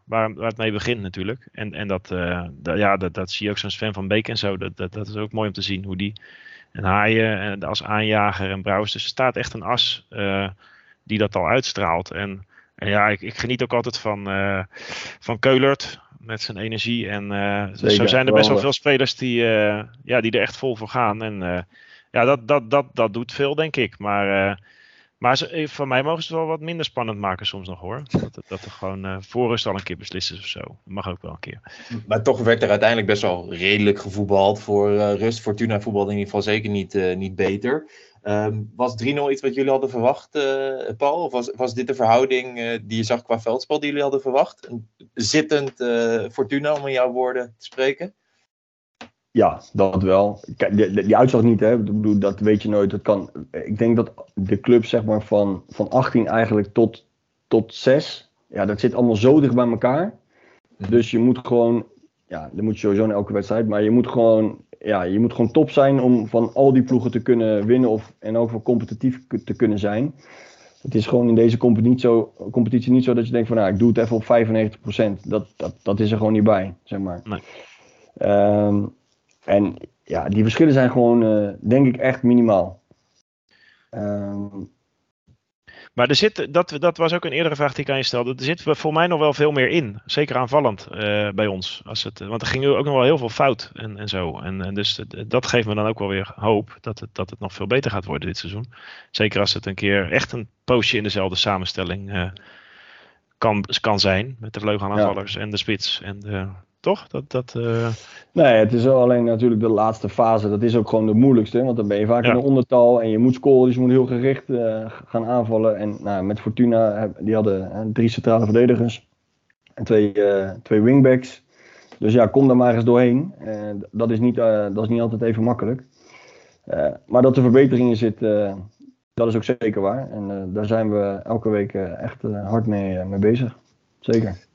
waar, waar het mee begint natuurlijk. En, en dat, ja, dat, dat zie je ook zo'n Sven van Beek en zo. Dat, dat, dat is ook mooi om te zien hoe die en Haaien en als aanjager en Brouwers. Dus er staat echt een as die dat al uitstraalt. En, en ja, ik, ik geniet ook altijd van, van Keulert met zijn energie. En eh, zo zijn er best wel veel spelers die, eh, ja, die er echt vol voor gaan. En eh, ja, dat, dat, dat, dat doet veel, denk ik. Maar, eh, maar ze, van mij mogen ze het wel wat minder spannend maken soms nog hoor. Dat, dat er gewoon eh voor rust al een keer beslist is of zo. Dat mag ook wel een keer. Maar toch werd er uiteindelijk best wel redelijk gevoetbald voor eh, rust. Fortuna voetbalde in ieder geval zeker niet, eh, niet beter. Ehm, was 3-0 iets wat jullie hadden verwacht, eh, Paul? Of was, was dit de verhouding eh, die je zag qua veldspel die jullie hadden verwacht? Een zittend eh, Fortuna, om in jouw woorden te spreken? Ja, dat wel. Kijk, die, die- die uitslag niet, hè. Bedoel, dat weet je nooit. Dat kan, ik denk dat de club zeg maar, van, van 18 eigenlijk tot, tot 6, ja, dat zit allemaal zo dicht bij elkaar. Dus je moet gewoon, ja, dat moet je sowieso in elke wedstrijd, maar je moet gewoon, ja, je moet gewoon top zijn om van al die ploegen te kunnen winnen of, en ook voor competitief te kunnen zijn. Het is gewoon in deze competitie niet zo, competitie niet zo dat je denkt van, nou, ik doe het even op 95%. Dat, dat, dat is er gewoon niet bij, zeg maar. Nee. Ehm, en ja, die verschillen zijn gewoon, eh, denk ik, echt minimaal. Ehm, Maar er zit, dat, dat was ook een eerdere vraag die ik aan je stelde. Er zit voor mij nog wel veel meer in. Zeker aanvallend eh, bij ons. Als het, want er ging ook nog wel heel veel fout en, en zo. En, en dus dat- geeft me dan ook wel weer hoop dat het, dat het nog veel beter gaat worden dit seizoen. Zeker als het een keer echt een poosje in dezelfde samenstelling eh, kan, kan zijn. Met de vleugelaanvallers en de spits. En de, toch? Dat, dat, eh, Nee, het is wel alleen natuurlijk de laatste fase. Dat is ook gewoon de moeilijkste. Want dan ben je vaak Ja. in een ondertal en je moet scoren. Dus je moet heel gericht eh, gaan aanvallen. En nou, met Fortuna, heb- die hadden eh, drie centrale verdedigers. En twee, eh, twee wingbacks. Dus ja, kom daar maar eens doorheen. Eh, dat, is niet, eh, dat is niet altijd even makkelijk. Eh, maar dat er verbeteringen zitten, dat is ook zeker waar. En eh, daar zijn we elke week eh, echt eh, hard mee, eh, mee bezig. Zeker.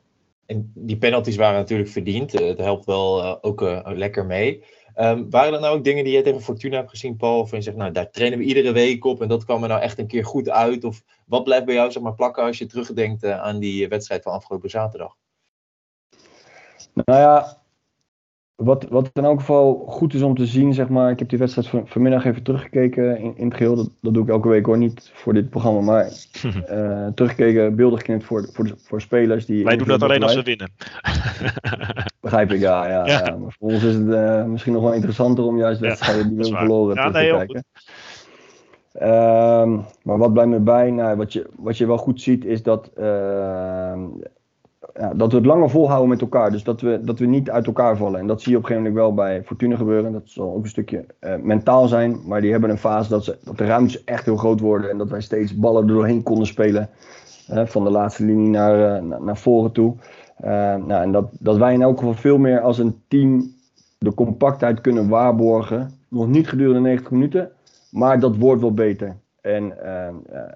En die penalties waren natuurlijk verdiend. Eh, Het helpt wel eh, ook eh, lekker mee. Ehm, waren er nou ook dingen die jij tegen Fortuna hebt gezien, Paul? Of je zegt, nou, daar trainen we iedere week op en dat kwam er nou echt een keer goed uit? Of wat blijft bij jou zeg maar, plakken als je terugdenkt aan die wedstrijd van afgelopen zaterdag? Nou ja, wat, wat in elk geval goed is om te zien, zeg maar. Ik heb die wedstrijd van, vanmiddag even teruggekeken in, in het geheel. Dat, dat doe ik elke week hoor, niet voor dit programma, maar eh, teruggekeken, beeldig geknipt voor, voor, voor spelers die. wij doen dat alleen als we winnen. Begrijp ik, ja, ja, Ja. ja. Maar voor ons is het eh, misschien nog wel interessanter om juist Ja, wedstrijden die we verloren Ja, nee, te heel kijken. Ehm, maar wat blijft me bij? Nou, wat, je, wat je wel goed ziet is dat, ehm, dat we het langer volhouden met elkaar. Dus dat we, dat we niet uit elkaar vallen. En dat zie je op een gegeven moment wel bij Fortuna gebeuren. Dat zal ook een stukje eh, mentaal zijn. Maar die hebben een fase dat, ze, dat de ruimtes echt heel groot worden. En dat wij steeds ballen er doorheen konden spelen. eh, van de laatste linie naar, eh, naar, voren toe. Nou, en dat, dat wij in elk geval veel meer als een team de compactheid kunnen waarborgen. Nog niet gedurende 90 minuten. Maar dat wordt wel beter. En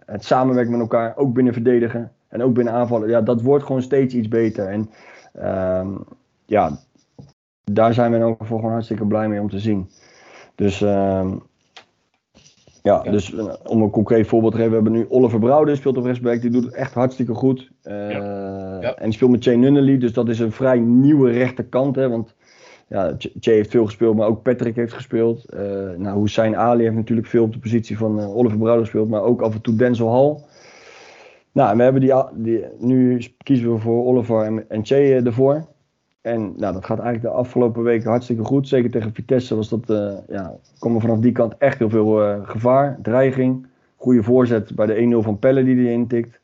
het samenwerken met elkaar, ook binnen verdedigen en ook binnen aanvallen, ja, dat wordt gewoon steeds iets beter. En ehm, ja, daar zijn we in elk geval gewoon hartstikke blij mee om te zien. Dus ehm, ja, Ja. dus eh, om een concreet voorbeeld te geven, we hebben nu Oliver Brouwer, die speelt op rechtsback, die doet het echt hartstikke goed. Eh, Ja. En die speelt met Shane Nunnally, dus dat is een vrij nieuwe rechterkant, hè, want ja, Che heeft veel gespeeld, maar ook Patrick heeft gespeeld. Uh, nou, Hussein Ali heeft natuurlijk veel op de positie van Oliver Brouwer gespeeld, maar ook af en toe Denzel Hall. Nou, we hebben die, nu kiezen we voor Oliver en, en Che ervoor. En nou, dat gaat eigenlijk de afgelopen weken hartstikke goed. Zeker tegen Vitesse was dat, uh, ja, kwam vanaf die kant echt heel veel gevaar, dreiging. Goede voorzet bij de 1-0 van Pelle die hij intikt.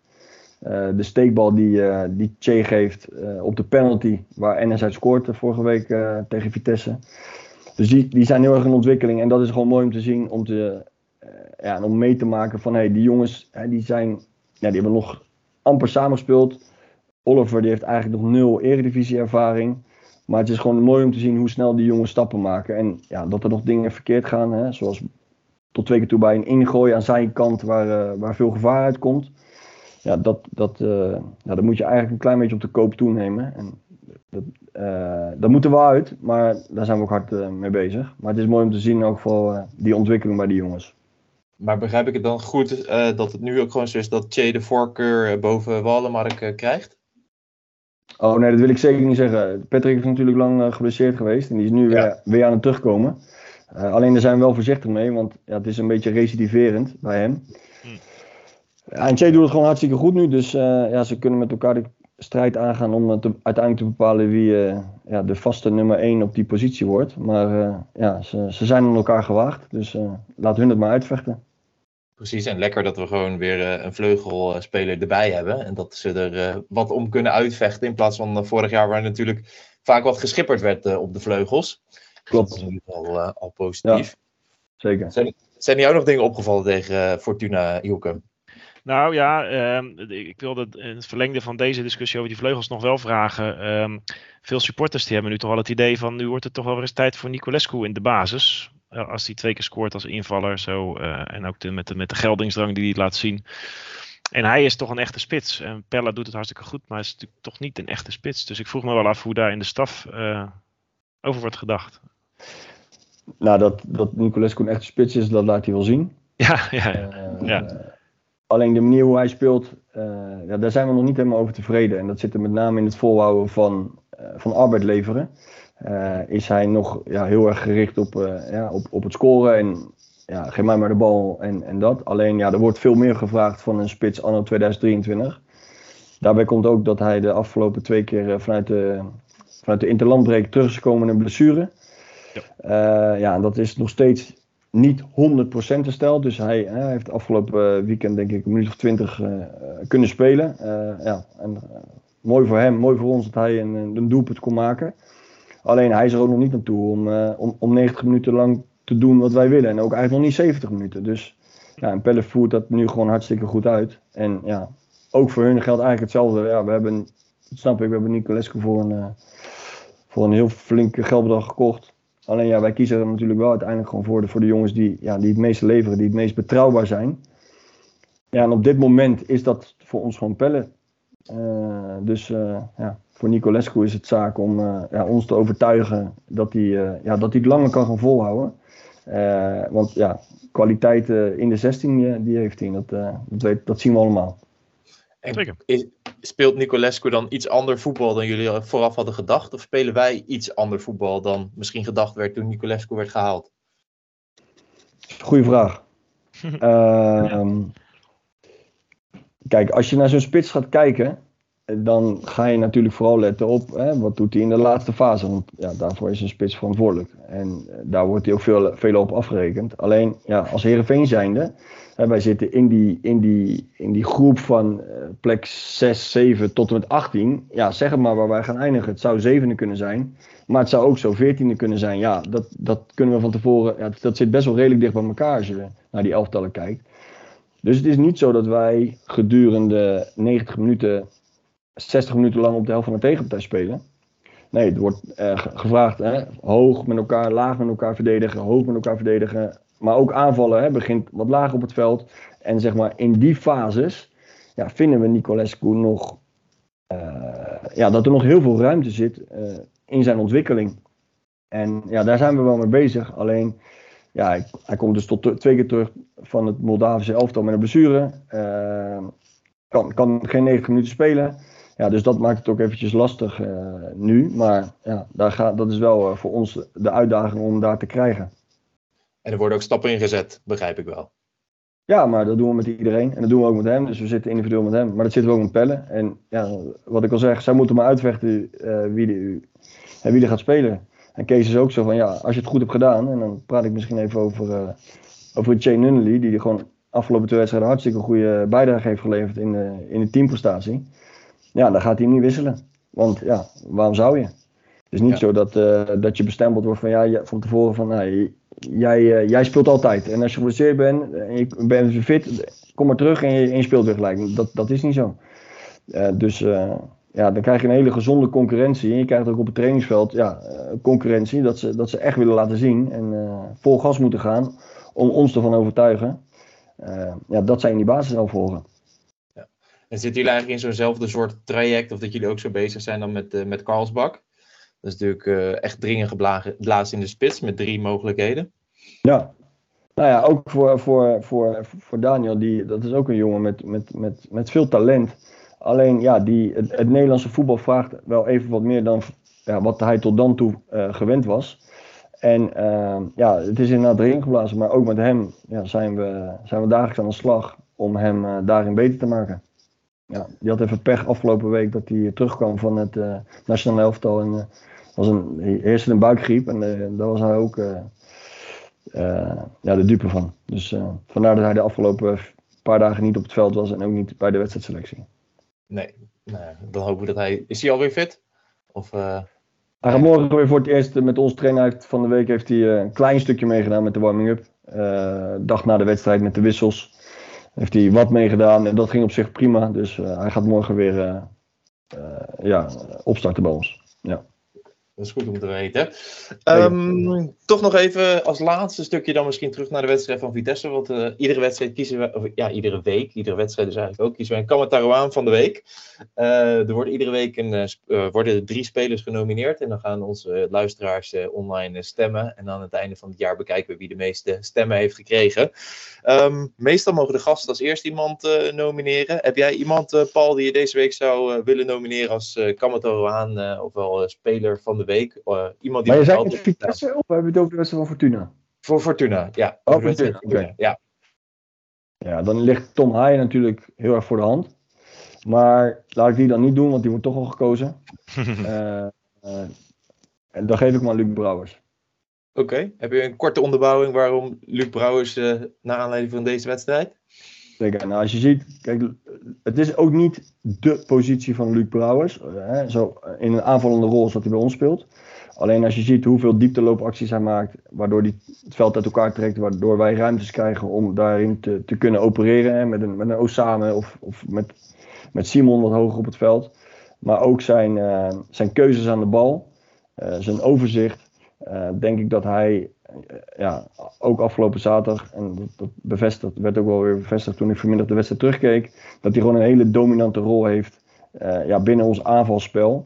De steekbal die, die Che geeft op de penalty, waar NS uit scoort vorige week tegen Vitesse. Dus die, die zijn heel erg in ontwikkeling en dat is gewoon mooi om te zien, om, te, ja, om mee te maken van hey, die jongens die zijn, ja, die hebben nog amper samengespeeld. Oliver die heeft eigenlijk nog nul eredivisie ervaring. Maar het is gewoon mooi om te zien hoe snel die jongens stappen maken. En ja, dat er nog dingen verkeerd gaan, hè, zoals tot twee keer toe bij een ingooi aan zijn kant waar, waar veel gevaar uitkomt ja, dat, dat, uh, nou, dat moet je eigenlijk een klein beetje op de koop toenemen. En dat, uh, dat moeten we uit, maar daar zijn we ook hard mee bezig. Maar het is mooi om te zien in elk die ontwikkeling bij die jongens. Maar begrijp ik het dan goed dat het nu ook gewoon zo is dat Che de voorkeur boven Wallenmark krijgt? Oh nee, dat wil ik zeker niet zeggen. Patrick is natuurlijk lang geblesseerd geweest en die is nu ja. weer, weer aan het terugkomen. alleen daar zijn we wel voorzichtig mee, want ja, het is een beetje recidiverend bij hem. Hm. Ja, en Che doet het gewoon hartstikke goed nu. Dus ja, ze kunnen met elkaar de strijd aangaan om te, uiteindelijk te bepalen wie uh, ja, de vaste nummer 1 op die positie wordt. Maar uh, ja, ze, ze zijn aan elkaar gewaagd. Dus laat hun het maar uitvechten. Precies, en lekker dat we gewoon weer een vleugelspeler erbij hebben. En dat ze er wat om kunnen uitvechten. In plaats van vorig jaar waar natuurlijk vaak wat geschipperd werd op de vleugels. Klopt. Dat is in ieder geval al positief. Ja, zeker. Zijn, zijn er jou nog dingen opgevallen tegen Fortuna, Hielke? Nou ja, um, ik wilde in het verlengde van deze discussie over die vleugels nog wel vragen. Um, veel supporters die hebben nu toch wel het idee van nu wordt het toch wel weer eens tijd voor Nicolescu in de basis. Als hij twee keer scoort als invaller zo, uh, en ook de, met, de, met de geldingsdrang die hij laat zien. En hij is toch een echte spits. En Pella doet het hartstikke goed, maar hij is natuurlijk toch niet een echte spits. Dus ik vroeg me wel af hoe daar in de staf uh, over wordt gedacht. Nou, dat, dat Nicolescu een echte spits is, dat laat hij wel zien. Ja, ja, ja. ja. Alleen de manier hoe hij speelt, uh, ja, daar zijn we nog niet helemaal over tevreden. En dat zit er met name in het volhouden van, uh, van arbeid leveren. Uh, is hij nog ja, heel erg gericht op, ja, op, op het scoren en ja, geef mij maar de bal en, en dat. Alleen ja, er wordt veel meer gevraagd van een spits anno 2023. Daarbij komt ook dat hij de afgelopen twee keer vanuit de, vanuit de interlandbreek terug is gekomen in een blessure. Ja. ja, en dat is nog steeds niet 100% hersteld. Dus hij, hij heeft afgelopen eh, weekend denk ik een minuut of 20 uh, eh, kunnen spelen. Ja, en, mooi voor hem, mooi voor ons dat hij een, een doelpunt kon maken. Alleen hij is er ook nog niet aan toe om, om, om 90 minuten lang te doen wat wij willen. En ook eigenlijk nog niet 70 minuten. Dus ja, en Pelle voert dat nu gewoon hartstikke goed uit. En ja, ook voor hun geldt eigenlijk hetzelfde. Ja, we hebben, dat snap ik, we hebben Nicolescu voor een, voor een heel flinke geldbedrag gekocht. Alleen ja, wij kiezen er natuurlijk wel uiteindelijk gewoon voor de, voor de jongens die, ja, die het meeste leveren, die het meest betrouwbaar zijn. Ja, en op dit moment is dat voor ons gewoon pellen. Uh, dus uh, ja, voor Nicolescu is het zaak om uh, ja, ons te overtuigen dat hij, ja, dat hij het langer kan gaan volhouden. want ja, kwaliteit in de 16 die heeft hij, dat, dat zien we allemaal. En is, speelt Nicolescu dan iets ander voetbal dan jullie vooraf hadden gedacht? Of spelen wij iets ander voetbal dan misschien gedacht werd toen Nicolescu werd gehaald? Goeie vraag. uh, kijk, als je naar zo'n spits gaat kijken, dan ga je natuurlijk vooral letten op hè, wat doet hij in de laatste fase. Want ja, daarvoor is een spits verantwoordelijk. En uh, daar wordt hij ook veel, veel op afgerekend. Alleen ja, als Heerenveen zijnde wij zitten in die, in die, in die groep van uh, plek 6, 7 tot en met 18. Ja, zeg het maar waar wij gaan eindigen. Het zou zevende kunnen zijn. Maar het zou ook zo veertiende kunnen zijn. Ja, dat, dat kunnen we van tevoren. Ja, dat zit best wel redelijk dicht bij elkaar als je naar die elftallen kijkt. Dus het is niet zo dat wij gedurende 90 minuten, 60 minuten lang op de helft van de tegenpartij spelen. Nee, het wordt uh, gevraagd hè, hoog met elkaar, laag met elkaar verdedigen, hoog met elkaar verdedigen, maar ook aanvallen hè, begint wat lager op het veld. En zeg maar in die fases ja, vinden we Nicolescu nog. Uh, ja, dat er nog heel veel ruimte zit uh, in zijn ontwikkeling. En ja, daar zijn we wel mee bezig. Alleen, ja, hij, komt dus tot twee keer terug van het Moldavische elftal met een blessure. Kan, kan geen 90 minuten spelen. Ja, dus dat maakt het ook eventjes lastig nu. Maar ja, daar gaat, dat is wel voor ons de uitdaging om daar te krijgen. En er worden ook stappen in gezet, begrijp ik wel. Ja, maar dat doen we met iedereen. En dat doen we ook met hem. Dus we zitten individueel met hem. Maar dat zitten we ook met Pellen. En ja, wat ik al zeg, zij moeten maar uitvechten wie, de, wie er gaat spelen. En Kees is ook zo van, ja, als je het goed hebt gedaan, en dan praat ik misschien even over, uh, over Jay Nunnally, die gewoon afgelopen twee wedstrijden hartstikke goede bijdrage heeft geleverd in de, in de teamprestatie. Ja, dan gaat hij hem niet wisselen. Want ja, waarom zou je? Het is niet zo dat, uh, dat je bestempeld wordt van, ja, van tevoren van, nou, jij, uh, jij speelt altijd. En als je geblesseerd bent en je bent fit, kom maar terug en je, en je speelt weer gelijk. Dat, dat is niet zo. dus ja, dan krijg je een hele gezonde concurrentie. En je krijgt ook op het trainingsveld ja, eh, concurrentie. Dat ze, dat ze echt willen laten zien en vol gas moeten gaan om ons ervan overtuigen. Ja, dat zij in die basis al volgen. Ja. En zitten jullie eigenlijk in zo'nzelfde soort traject of dat jullie ook zo bezig zijn dan met, uh, met Karlsbak? Dat is natuurlijk echt dringend geblazen in de spits met drie mogelijkheden. Ja, nou ja, ook voor, voor, voor, voor Daniel, die, dat is ook een jongen met, met, met, met veel talent. Alleen ja, die, het, Nederlandse voetbal vraagt wel even wat meer dan ja, wat hij tot dan toe uh, gewend was. En ja, het is inderdaad erin geblazen, maar ook met hem ja, zijn, we, zijn we dagelijks aan de slag om hem daarin beter te maken. Ja, die had even pech afgelopen week dat hij terugkwam van het uh, nationale elftal. En was een, eerst een buikgriep en daar was hij ook ja, de dupe van. Dus vandaar dat hij de afgelopen paar dagen niet op het veld was en ook niet bij de wedstrijdselectie. Nee, nou, dan hopen we dat hij... Is hij alweer fit? Of. Hij gaat morgen weer voor het eerst met ons trainer. Heeft, van de week heeft hij een klein stukje meegedaan met de warming-up. Dag na de wedstrijd met de wissels. Heeft hij wat meegedaan en dat ging op zich prima. Dus hij gaat morgen weer ja, opstarten bij ons. Ja. Dat is goed om te weten. Um, toch nog even als laatste stukje dan misschien terug naar de wedstrijd van Vitesse. Want uh, iedere wedstrijd kiezen we, of ja, iedere week, iedere wedstrijd dus eigenlijk ook, kiezen we een Kamatarouaan van de week. Uh, er wordt iedere week een, uh, worden drie spelers genomineerd. En dan gaan onze luisteraars online stemmen. En aan het einde van het jaar bekijken we wie de meeste stemmen heeft gekregen. Um, meestal mogen de gasten als eerst iemand nomineren. Heb jij iemand, Paul, die je deze week zou willen nomineren als uh, Kamatarouaan, ofwel speler van de week. Uh, iemand die maar je zei het Vitesse of hebben we het over de wedstrijd van Fortuna? Voor Fortuna, ja. Oh, Fortuna, okay. ja. Ja, dan ligt Tom Haaien natuurlijk heel erg voor de hand. Maar laat ik die dan niet doen, want die wordt toch al gekozen. uh, uh, en dan geef ik maar Luc Brouwers. Oké, okay. heb je een korte onderbouwing waarom Luc Brouwers uh, naar aanleiding van deze wedstrijd? Nou, als je ziet, kijk, het is ook niet de positie van Luc Brouwers. Hè, zo in een aanvallende rol zoals hij bij ons speelt. Alleen als je ziet hoeveel diepteloopacties hij maakt, waardoor hij het veld uit elkaar trekt, waardoor wij ruimtes krijgen om daarin te, te kunnen opereren. Met, een, met een Osame of, of met, met Simon wat hoger op het veld. Maar ook zijn, uh, zijn keuzes aan de bal, zijn overzicht. Denk ik dat hij ja, ook afgelopen zaterdag, en dat, dat bevestigd, werd ook wel weer bevestigd toen ik vanmiddag de wedstrijd terugkeek, dat hij gewoon een hele dominante rol heeft uh, ja, binnen ons aanvalspel.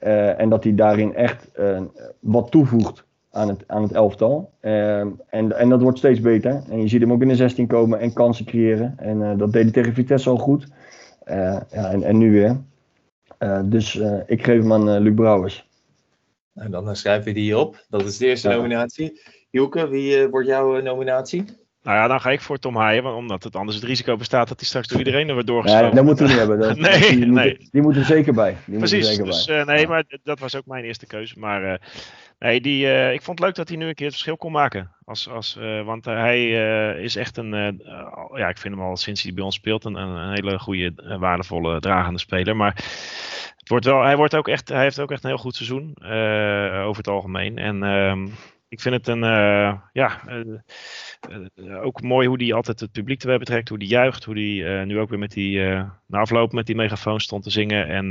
Uh, en dat hij daarin echt uh, wat toevoegt aan het, aan het elftal. en, en dat wordt steeds beter. En je ziet hem ook in de 16 komen en kansen creëren. En dat deed hij tegen Vitesse al goed. ja, en, en nu weer. dus ik geef hem aan Luc Brouwers. En dan schrijven we die op. Dat is de eerste ja. nominatie. Hielke, wie uh, wordt jouw uh, nominatie? Nou ja, dan ga ik voor Tom Haaien, omdat het anders het risico bestaat dat hij straks door iedereen er wordt doorgeschoven. Ja, dat moeten we niet hebben. Dat, nee, die, nee. Moet, die moeten er zeker bij. Die Precies, zeker dus bij. uh, nee, maar dat was ook mijn eerste keuze. Maar uh, nee, die, uh, ik vond het leuk dat hij nu een keer het verschil kon maken. Als, als, want hij is echt een, ja, ik vind hem al sinds hij bij ons speelt, een, een hele goede, waardevolle, dragende speler. Maar het wordt wel, hij, wordt ook echt, hij heeft ook echt een heel goed seizoen over het algemeen. En ehm, ik vind het een, uh, ja, uh, uh, ook mooi hoe hij altijd het publiek erbij betrekt, hoe hij juicht, hoe hij nu ook weer met die, na afloop met die megafoon stond te zingen. En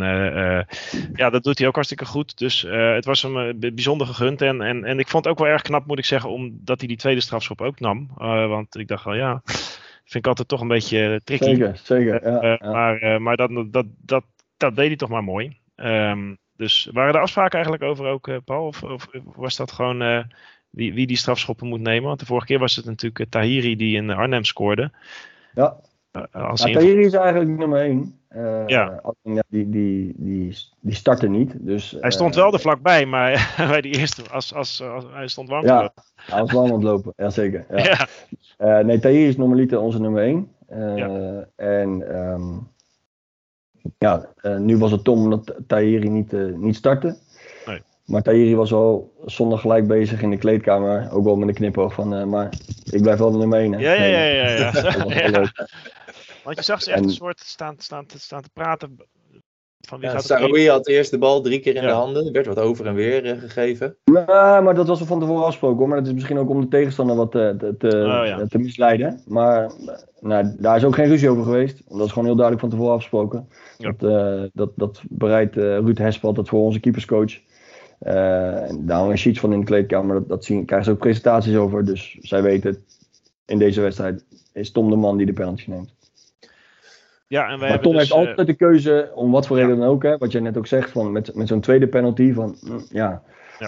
ja, dat doet hij ook hartstikke goed. Dus het was hem bijzonder gegund. En, en, en ik vond het ook wel erg knap, moet ik zeggen, omdat hij die tweede strafschop ook nam. want ik dacht wel, ja, vind ik altijd toch een beetje tricky. Zeker, zeker. Ja, ja. Maar, maar dat, dat, dat, dat deed hij toch maar mooi. Um, dus waren er afspraken eigenlijk over ook, uh, Paul? Of, of, was dat gewoon uh, wie, wie die strafschoppen moet nemen? Want de vorige keer was het natuurlijk uh, Tahiri die in Arnhem scoorde. Ja. als Nou, Tahiri is eigenlijk nummer 1. Ja. ja die, die, die, die startte niet. Dus, hij stond eh, wel er vlakbij, maar bij die eerste, als, als, als, hij stond warm Ja, hij was lang aan het lopen. Jazeker. Ja. Ja. Eh, nee, Tahiri is normaliter onze nummer 1. Ja. En ehm, ja, eh, nu was het Tom omdat Tahiri niet, eh, niet startte. Nee. Maar Tahiri was al zondag gelijk bezig in de kleedkamer. Ook wel met een knipoog van, eh, maar ik blijf wel de nummer 1. Hè? Ja, ja, ja, ja, ja. Want je zag ze echt En- een soort staan, staan, staan te praten. Van wie Ja, gaat het Sarawi had eerst de bal drie keer in Ja. de handen. Er werd wat over en weer eh, gegeven. Nou, maar dat was wel van tevoren afgesproken hoor. Maar dat is misschien ook om de tegenstander wat te, te, te, Oh, ja. te misleiden. Maar eh, nou, daar is ook geen ruzie over geweest. Dat is gewoon heel duidelijk van tevoren afgesproken. Ja. Dat, eh, dat, dat bereidt eh, Ruud Hespel dat voor onze keeperscoach. Eh, en daar hangen sheets van in de kleedkamer. Dat, dat zien, krijgen ze ook presentaties over. Dus zij weten, in deze wedstrijd is Tom de man die de penalty neemt. Ja, en wij Maar Tom dus, heeft eh, altijd de keuze, om wat voor reden dan ook, hè, wat jij net ook zegt, van met, met zo'n tweede penalty, van, mm, ja,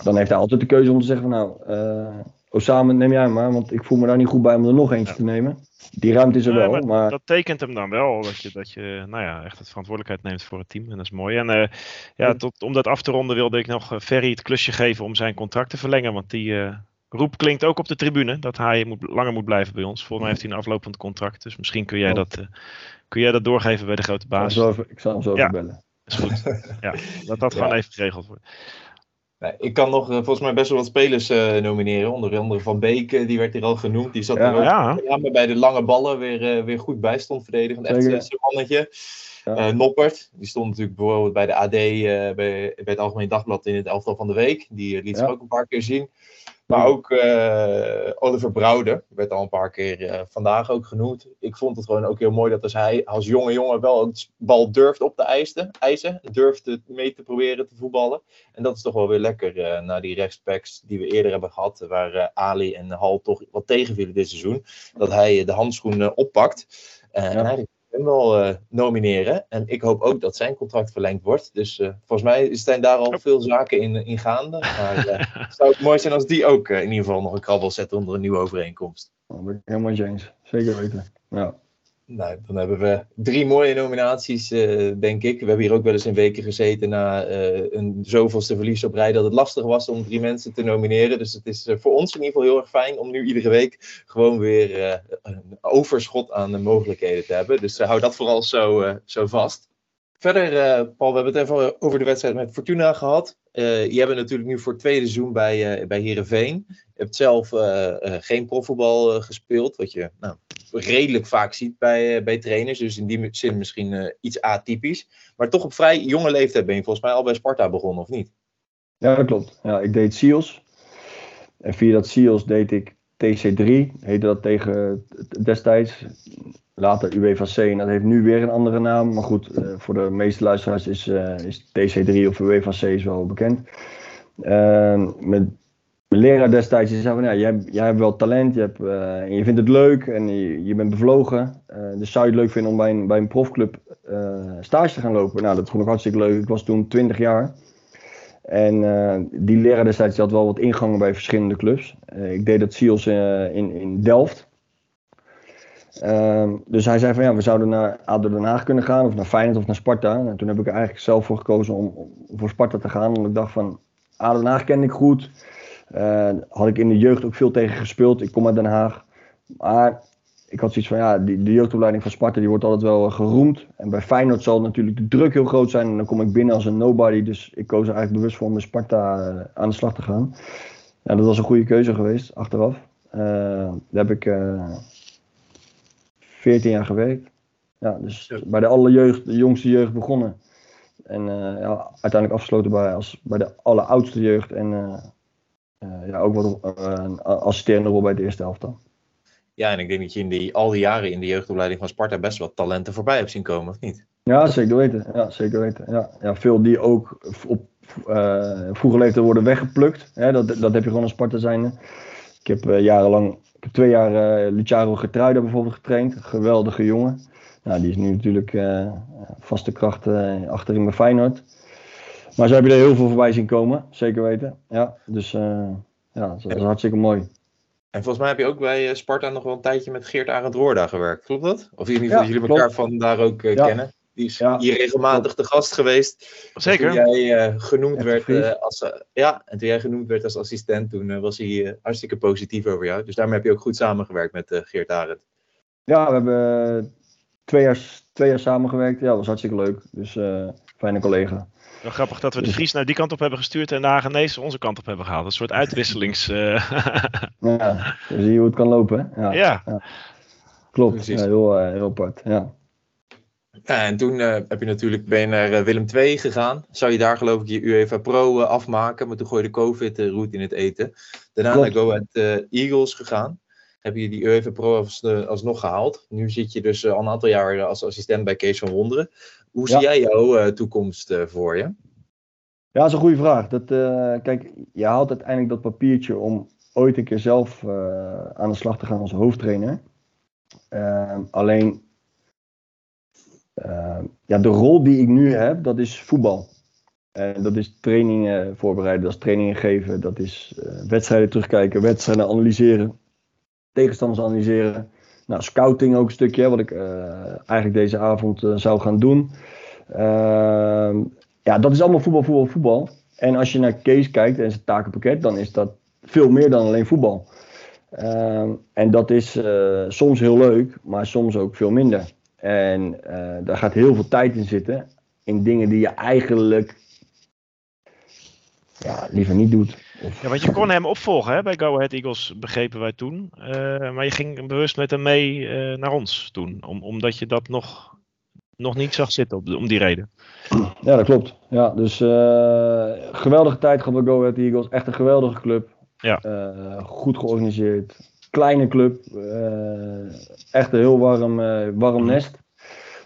dan heeft hij altijd de keuze om te zeggen van nou, eh Osama neem jij maar, want ik voel me daar niet goed bij om er nog eentje te nemen. Die ruimte is er wel, maar maar, dat tekent hem dan wel, dat je, dat je nou ja, echt het verantwoordelijkheid neemt voor het team. En dat is mooi. En eh, ja, tot, om dat af te ronden wilde ik nog eh, Ferry het klusje geven om zijn contract te verlengen. Want die eh, roep klinkt ook op de tribune, dat hij moet, langer moet blijven bij ons. Volgens mij heeft hij een aflopend contract, dus misschien kun jij, Oh. dat, eh, kun jij dat doorgeven bij de grote ik zal baas. even, ik zal hem zo Ja. bellen. is goed. Ja, dat dat Ja. gewoon even geregeld wordt. Nee, ik kan nog eh, volgens mij best wel wat spelers eh, nomineren. Onder andere Van Beek, eh, die werd hier al genoemd. Die zat Ja. er ook Ja, met name bij de lange ballen weer, eh, weer goed bij stond verdedigend. Echt zijn mannetje. Ja. Eh, Noppert, die stond natuurlijk bijvoorbeeld bij de AD, eh, bij, bij het Algemeen Dagblad in het elftal van de week. Die liet zich Ja. ook een paar keer zien. Maar ook eh, Oliver Brouwer werd al een paar keer eh, vandaag ook genoemd. Ik vond het gewoon ook heel mooi dat als hij als jonge jongen wel een bal durft op te eisen, eisen durft mee te proberen te voetballen. En dat is toch wel weer lekker eh na die rechtsbacks die we eerder hebben gehad, waar Ali en Hal toch wat tegenvielen dit seizoen. Dat hij de handschoen eh, oppakt. En hij hem wel eh, nomineren. En ik hoop ook dat zijn contract verlengd wordt. Dus eh, volgens mij zijn daar al veel zaken in, in gaande. Maar eh, het zou ook mooi zijn als die ook in ieder geval nog een krabbel zetten onder een nieuwe overeenkomst. Dat ben ik helemaal eens. Zeker weten. Ja. Nou, dan hebben we drie mooie nominaties, eh, denk ik. We hebben hier ook wel eens in weken gezeten na eh, een zoveelste verlies op rij dat het lastig was om drie mensen te nomineren. Dus het is eh, voor ons in ieder geval heel erg fijn om nu iedere week gewoon weer een overschot aan de mogelijkheden te hebben. Dus hou dat vooral zo, zo vast. Verder, eh, Paul, we hebben het even over de wedstrijd met Fortuna gehad. Eh je hebt natuurlijk nu voor het tweede seizoen bij, eh bij Heerenveen. Je hebt zelf geen profvoetbal gespeeld, wat je nou, redelijk vaak ziet bij, bij trainers. Dus in die zin misschien iets atypisch. Maar toch op vrij jonge leeftijd ben je volgens mij al bij Sparta begonnen, of niet? Ja, dat klopt. Ja, ik deed SEALS. En via dat SEALS deed ik TC3, heette dat tegen destijds. Later UWVC, en dat heeft nu weer een andere naam. Maar goed, eh, voor de meeste luisteraars is, eh, is TC3 of UWVC is wel bekend. Ehm, mijn leraar destijds zei van, ja, jij, hebt wel talent, je, hebt, eh, en je vindt het leuk en je, je bent bevlogen. Dus zou je het leuk vinden om bij een, bij een profclub stage te gaan lopen? Nou, dat vond ik hartstikke leuk. Ik was toen 20 jaar. En eh, die leraar destijds had wel wat ingangen bij verschillende clubs. Eh, ik deed dat SEALS eh, in, in Delft. Ehm, dus hij zei van ja, we zouden naar ADO Den Haag kunnen gaan, of naar Feyenoord of naar Sparta. En toen heb ik er eigenlijk zelf voor gekozen om, voor Sparta te gaan. Omdat ik dacht van, ADO Den Haag kende ik goed. Had ik in de jeugd ook veel tegen gespeeld. Ik kom uit Den Haag. Maar ik had zoiets van, ja, die, de jeugdopleiding van Sparta die wordt altijd wel eh, geroemd. En bij Feyenoord zal natuurlijk de druk heel groot zijn. En dan kom ik binnen als een nobody. Dus ik koos er eigenlijk bewust voor om bij Sparta eh, aan de slag te gaan. Ja, dat was een goede keuze geweest, achteraf. Eh, daar heb ik eh 14 jaar gewerkt. Ja, dus bij de alle jeugd, de jongste jeugd begonnen. En ja, uiteindelijk afgesloten bij, als, bij de alleroudste jeugd. En ja, ook wat een assisterende rol bij de eerste helft dan. Ja, en ik denk dat je in die, al die jaren in de jeugdopleiding van Sparta best wel talenten voorbij hebt zien komen, of niet? Ja, zeker weten. Ja, zeker weten. Ja, ja, veel die ook op eh vroege leeftijd worden weggeplukt. Hè, dat, dat heb je gewoon als Sparta zijnde. Ik heb eh, jarenlang, ik heb twee jaar eh Luciano Getruida bijvoorbeeld getraind. Geweldige jongen. Nou, die is nu natuurlijk vaste kracht achterin bij Feyenoord. Maar zo heb je er heel veel voorbij zien komen, zeker weten. Ja, dus ja, dat is hartstikke mooi. En volgens mij heb je ook bij Sparta nog wel een tijdje met Geert Arend Roorda gewerkt, klopt dat? Of in ieder geval Ja, jullie klopt. elkaar van daar ook eh, Ja. kennen. Die is Ja. hier regelmatig te gast geweest. Zeker. Toen jij eh, genoemd werd eh, als, eh, ja, en toen jij genoemd werd als assistent, toen eh, was hij eh, hartstikke positief over jou. Dus daarmee heb je ook goed samengewerkt met eh, Geert Arend. Ja, we hebben twee jaar, twee jaar samengewerkt. Ja, dat was hartstikke leuk. Dus eh, fijne collega. Wel grappig dat we de Vries naar die kant op hebben gestuurd en de Hagenees onze kant op hebben gehaald. Een soort uitwisselings... eh, Ja, dan zie je hoe het kan lopen. Hè? Ja, ja. klopt. Precies. Ja, heel, eh, heel apart. Ja. Ja, en toen eh, heb je natuurlijk, ben je naar Willem II gegaan. Zou je daar geloof ik je UEFA Pro afmaken, maar toen gooide COVID de route in het eten. Daarna Klopt. naar Go Ahead Eagles gegaan. Heb je die UEFA Pro als, alsnog gehaald. Nu zit je dus al een aantal jaar als assistent bij Kees van Wonderen. Hoe zie jij jouw eh, toekomst eh, voor je? Ja, dat is een goede vraag. Dat, eh, kijk, je haalt uiteindelijk dat papiertje om ooit een keer zelf aan de slag te gaan als hoofdtrainer. Ehm, alleen, ehm, ja, de rol die ik nu heb, dat is voetbal. En dat is trainingen voorbereiden, dat is trainingen geven, dat is wedstrijden terugkijken, wedstrijden analyseren, tegenstanders analyseren. Nou, scouting ook een stukje, wat ik eh, eigenlijk deze avond eh, zou gaan doen. Ehm, ja, dat is allemaal voetbal, voetbal, voetbal. En als je naar Kees kijkt en zijn takenpakket, dan is dat veel meer dan alleen voetbal. Ehm, en dat is eh, soms heel leuk, maar soms ook veel minder. En daar gaat heel veel tijd in zitten. In dingen die je eigenlijk ja, liever niet doet. Ja, want je kon hem opvolgen hè, bij Go Ahead Eagles, begrepen wij toen. Eh, maar je ging bewust met hem mee eh, naar ons toen. Om, omdat je dat nog, nog niet zag zitten op, om die reden. Ja, dat klopt. Ja, dus eh, geweldige tijd gehad bij Go Ahead Eagles. Echt een geweldige club. Ja. Goed georganiseerd. Kleine club. echt een heel warm, warm nest.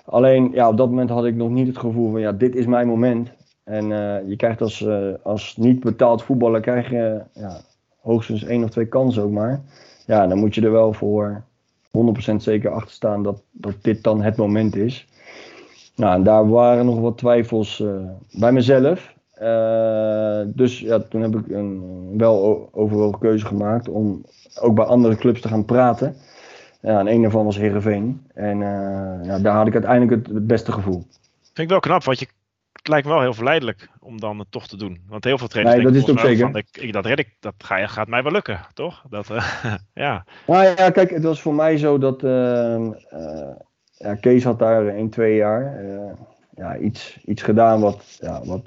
Alleen, ja, op dat moment had ik nog niet het gevoel van, ja, dit is mijn moment. En eh, je krijgt als, eh, als niet betaald voetballer, krijg je ja, hoogstens één of twee kansen ook maar. Ja, dan moet je er wel voor 100% zeker achter staan dat, dat dit dan het moment is. Nou, en daar waren nog wat twijfels eh, bij mezelf. Dus ja, toen heb ik een wel overwogen keuze gemaakt om ook bij andere clubs te gaan praten. Ja, en een daarvan was Heerenveen. En ja, daar had ik uiteindelijk het, het beste gevoel. Vind ik wel knap, want je, het lijkt me wel heel verleidelijk om dan het toch te doen. Want heel veel trainers Nee, dat denken is mij van, ik, ik- dat red ik, dat ga, gaat mij wel lukken, toch? Dat, eh, ja. Nou ja, kijk, het was voor mij zo dat eh, eh, ja, Kees had daar in twee jaar ja, iets, iets gedaan wat, ja, wat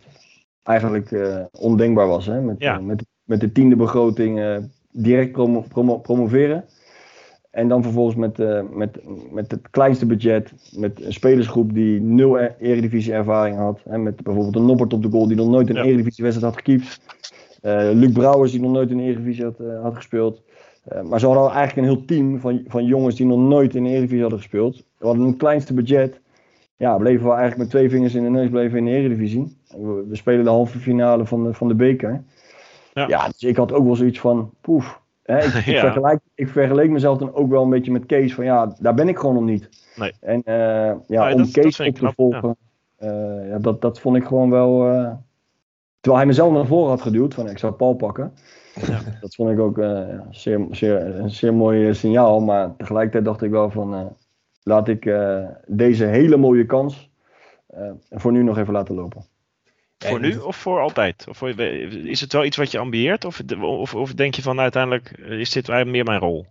eigenlijk ondenkbaar was. Hè? Met, Ja. met, met de tiende begroting direct promo- promo- promoveren. En dan vervolgens met, eh, met, met het kleinste budget, met een spelersgroep die nul e- eredivisie ervaring had. En met bijvoorbeeld een Noppert op de goal die nog nooit een Ja. eredivisie wedstrijd had gekiept. Eh, Luc Brouwers die nog nooit in de eredivisie had, eh, had gespeeld. Maar ze hadden eigenlijk een heel team van, van jongens die nog nooit in de Eredivisie hadden gespeeld. We hadden een kleinste budget. Ja, bleven we eigenlijk met twee vingers in de neus bleven in de Eredivisie. We, we spelen de halve finale van de, van de beker. Ja. Ja. dus ik had ook wel zoiets van, poef. Hè, ik, ik, Ja. vergelijk, ik vergeleek mezelf dan ook wel een beetje met Kees. Van ja, daar ben ik gewoon nog niet. Nee. En eh, ja, om dat- Kees op te ja. volgen, eh, ja, dat, dat vond ik gewoon wel... eh, terwijl hij mezelf naar voren had geduwd, van ik zou Paul pakken. Dat vond ik ook zeer, zeer, een zeer mooi signaal. Maar tegelijkertijd dacht ik wel van... laat ik deze hele mooie kans voor nu nog even laten lopen. Voor nu of voor altijd? Of voor- is het wel iets wat je ambieert? Of, of, of denk je van uiteindelijk is dit meer mijn rol?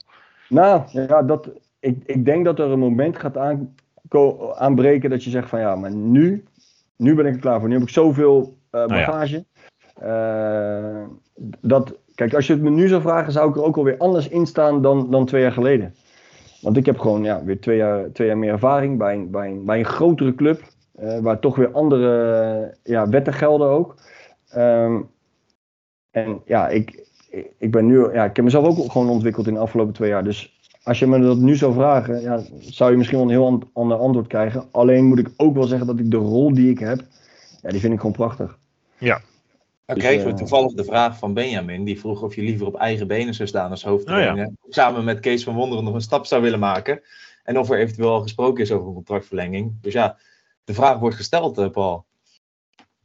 Nou, ja, dat, ik, ik denk dat er een moment gaat aanbreken dat je zegt van ja, maar nu, nu ben ik er klaar voor. Nu heb ik zoveel eh, Nou ja. bagage. Eh, dat, kijk, als je het me nu zou vragen, zou ik er ook alweer anders in staan dan, dan twee jaar geleden. Want ik heb gewoon ja, weer twee jaar, twee jaar meer ervaring bij een, bij een, bij een grotere club. Eh, waar toch weer andere eh, ja, wetten gelden ook. Ehm, en ja, ik, ik- ben nu, ja, ik heb mezelf ook gewoon ontwikkeld in de afgelopen twee jaar. Dus als je me dat nu zou vragen, ja, zou je misschien wel een heel an- ander antwoord krijgen. Alleen moet ik ook wel zeggen dat ik de rol die ik heb, ja, die vind ik gewoon prachtig. Dan Dus, kregen we eh, toevallig de vraag van Benjamin. Die vroeg of je liever op eigen benen zou staan als hoofdtrainer. Oh Samen met Kees van Wonderen nog een stap zou willen maken. En of er eventueel al gesproken is over een contractverlenging. Dus ja, de vraag wordt gesteld, eh, Paul.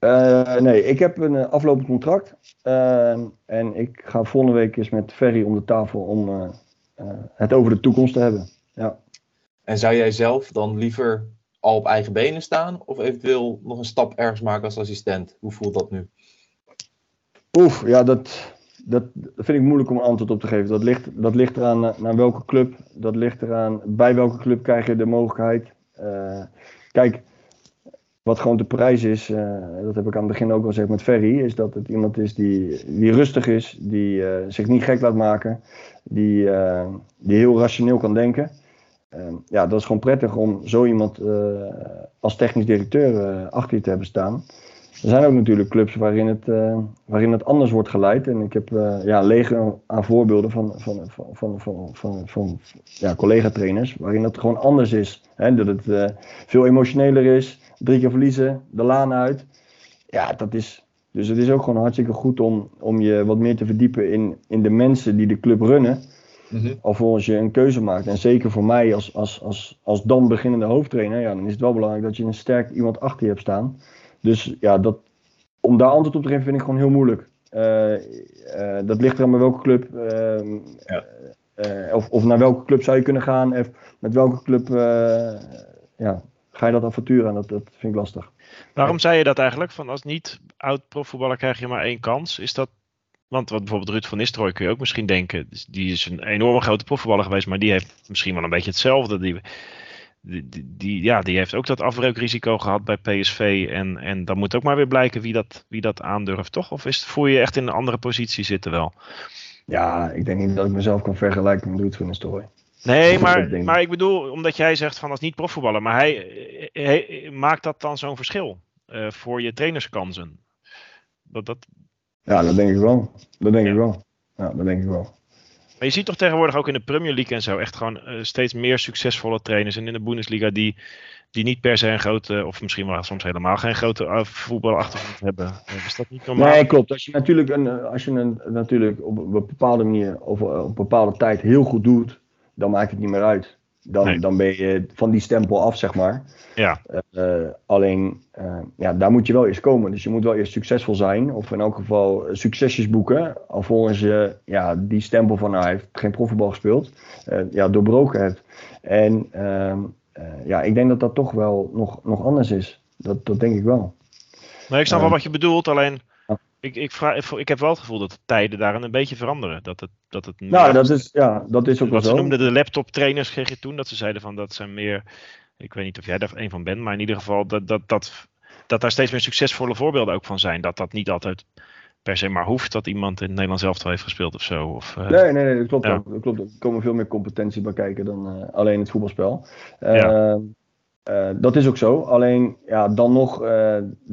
Uh, nee, ik heb een uh, aflopend contract. Uh, en ik ga volgende week eens met Ferry om de tafel om het over de toekomst te hebben. Ja. En zou jij zelf dan liever al op eigen benen staan? Of eventueel nog een stap ergens maken als assistent? Hoe voelt dat nu? Oef, ja, dat, dat vind ik moeilijk om een antwoord op te geven. Dat ligt, dat ligt eraan naar welke club. Dat ligt eraan bij welke club krijg je de mogelijkheid. kijk, wat gewoon de prijs is, uh, dat heb ik aan het begin ook al gezegd met Ferry, is dat het iemand is die, die rustig is, die uh, zich niet gek laat maken, die, uh, die heel rationeel kan denken. ja, dat is gewoon prettig om zo iemand als technisch directeur achter je te hebben staan. Er zijn ook natuurlijk clubs waarin het, waarin het anders wordt geleid. En ik heb ja, leger aan voorbeelden van, van, van, van, van, van, van ja, collega-trainers, waarin dat gewoon anders is. Hè? Dat het veel emotioneler is, drie keer verliezen, de laan uit. Ja, dat is. Dus het is ook gewoon hartstikke goed om, om je wat meer te verdiepen in, in de mensen die de club runnen. Mm Alvorens je een keuze maakt. En zeker voor mij als, als, als, als dan beginnende hoofdtrainer, ja, dan is het wel belangrijk dat je een sterk iemand achter je hebt staan. Dus ja, dat, om daar antwoord op te geven vind ik gewoon heel moeilijk. Uh, uh, dat ligt er aan bij welke club. Uh, ja. of, of naar welke club zou je kunnen gaan. Of met welke club ja, ga je dat avontuur aan. Dat, dat vind ik lastig. Waarom zei je dat eigenlijk? Van als niet oud profvoetballer krijg je maar één kans. Is dat want wat bijvoorbeeld Ruud van Nistelrooy kun je ook misschien denken. Dus die is een enorme grote profvoetballer geweest, maar die heeft misschien wel een beetje hetzelfde. Die, die, die, ja, die heeft ook dat afbreukrisico gehad bij PSV. En, en dan moet ook maar weer blijken wie dat, wie dat aandurft, toch? Of is, voel je je echt in een andere positie zitten wel? Ja, ik denk niet dat ik mezelf kan vergelijken met Ruud van Nistelrooy. Nee, maar, maar ik bedoel, omdat jij zegt van als niet profvoetballer, maar hij, hij, maakt dat dan zo'n verschil uh, voor je trainerskansen? Dat, dat... Ja, dat denk ik wel. Dat denk ja. ik wel. Ja, dat denk ik wel. Maar je ziet toch tegenwoordig ook in de Premier League en zo echt gewoon uh, steeds meer succesvolle trainers. En in de Bundesliga die, die niet per se een grote, of misschien wel soms helemaal geen grote uh, voetbalachtergrond hebben. Dat niet? Nee, klopt. Als je natuurlijk, een, als je een, natuurlijk op een bepaalde manier of op een bepaalde tijd heel goed doet, dan maakt het niet meer uit. Dan, dan ben je van die stempel af, zeg maar. Ja. Uh, alleen, uh, ja, daar moet je wel eerst komen. Dus je moet wel eerst succesvol zijn. Of in elk geval succesjes boeken. Alvorens je ja, die stempel van, nou, hij heeft geen profvoetbal gespeeld. Uh, ja, doorbroken hebt. En ehm, ja, ik denk dat dat toch wel nog, nog anders is. Dat, dat denk ik wel. Nee, ik snap wel wat je bedoelt. Alleen, ik, ik, vraag, ik heb wel het gevoel dat de tijden daarin een beetje veranderen. Dat het, dat het nou, dat is, ja, dat is ook wel zo. Ze noemden de laptop trainers, kreeg je toen. Dat ze zeiden van dat zijn meer. Ik weet niet of jij daar een van bent, maar in ieder geval dat, dat, dat, dat daar steeds meer succesvolle voorbeelden ook van zijn. Dat dat niet altijd per se maar hoeft dat iemand in het Nederlands elftal heeft gespeeld of zo. Of, uh, nee, nee, nee, dat klopt, ja. ook, dat klopt Er komen veel meer competentie bij kijken dan uh, alleen het voetbalspel. Uh, ja. dat is ook zo. Alleen ja, dan nog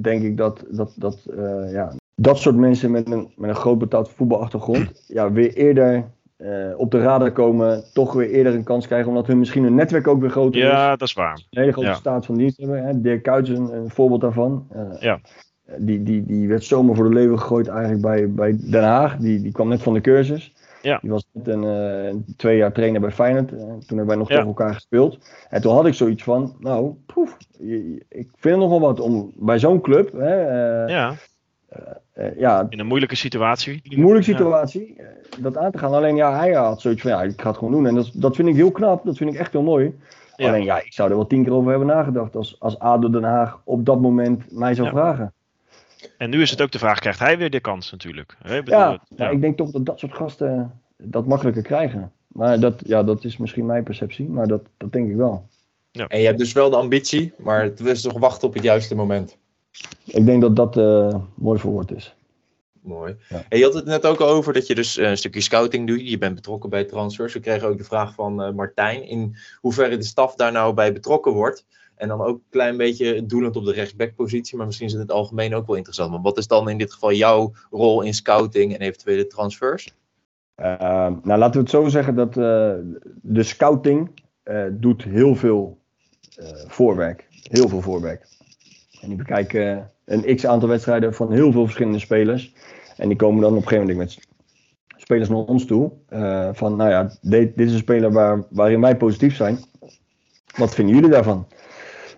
denk ik dat, dat, dat ja, dat soort mensen met een, met een groot betaald voetbalachtergrond ja, weer eerder uh, op de radar komen, toch weer eerder een kans krijgen, omdat hun misschien hun netwerk ook weer groter is. Ja, dat is waar. Een hele grote staat van dienst hebben. Hè. Dirk Kuyt is een, een, voorbeeld daarvan. Uh, ja. Die, die, die werd zomaar voor de leeuwen gegooid eigenlijk bij, bij Den Haag. Die, die kwam net van de cursus. Ja. Die was net een, uh, twee jaar trainer bij Feyenoord. toen hebben wij nog ja. tegen elkaar gespeeld. En toen had ik zoiets van, nou, poef, ik vind het nog wel wat om bij zo'n club... Hè, ja ja, in een moeilijke situatie. Een moeilijke situatie, ja. dat aan te gaan. Alleen ja, hij had zoiets van, ja, ik ga het gewoon doen. En dat, dat vind ik heel knap, dat vind ik echt heel mooi. Ja. Alleen ja, ik zou er wel tien keer over hebben nagedacht als, als ADO Den Haag op dat moment mij zou vragen. En nu is het ook de vraag, krijgt hij weer de kans natuurlijk? Hè? Ja, ja, ik denk toch dat dat soort gasten dat makkelijker krijgen. Maar dat, ja, dat is misschien mijn perceptie, maar dat, dat denk ik wel. Ja. En je hebt dus wel de ambitie, maar het is toch wachten op het juiste moment. Ik denk dat dat uh, mooi verwoord is. Mooi. Ja. En je had het net ook over dat je dus een stukje scouting doet. Je bent betrokken bij transfers. We kregen ook de vraag van uh, Martijn in hoeverre de staf daar nou bij betrokken wordt. En dan ook een klein beetje doelend op de rechtsbackpositie, maar misschien is het in het algemeen ook wel interessant. Maar wat is dan in dit geval jouw rol in scouting en eventuele transfers? Uh, nou, laten we het zo zeggen dat de scouting doet heel veel voorwerk. Heel veel voorwerk. En die bekijken een x aantal wedstrijden van heel veel verschillende spelers. En die komen dan op een gegeven moment met spelers naar ons toe. Uh, van, nou ja, dit, dit, is een speler waar, waarin wij positief zijn. Wat vinden jullie daarvan?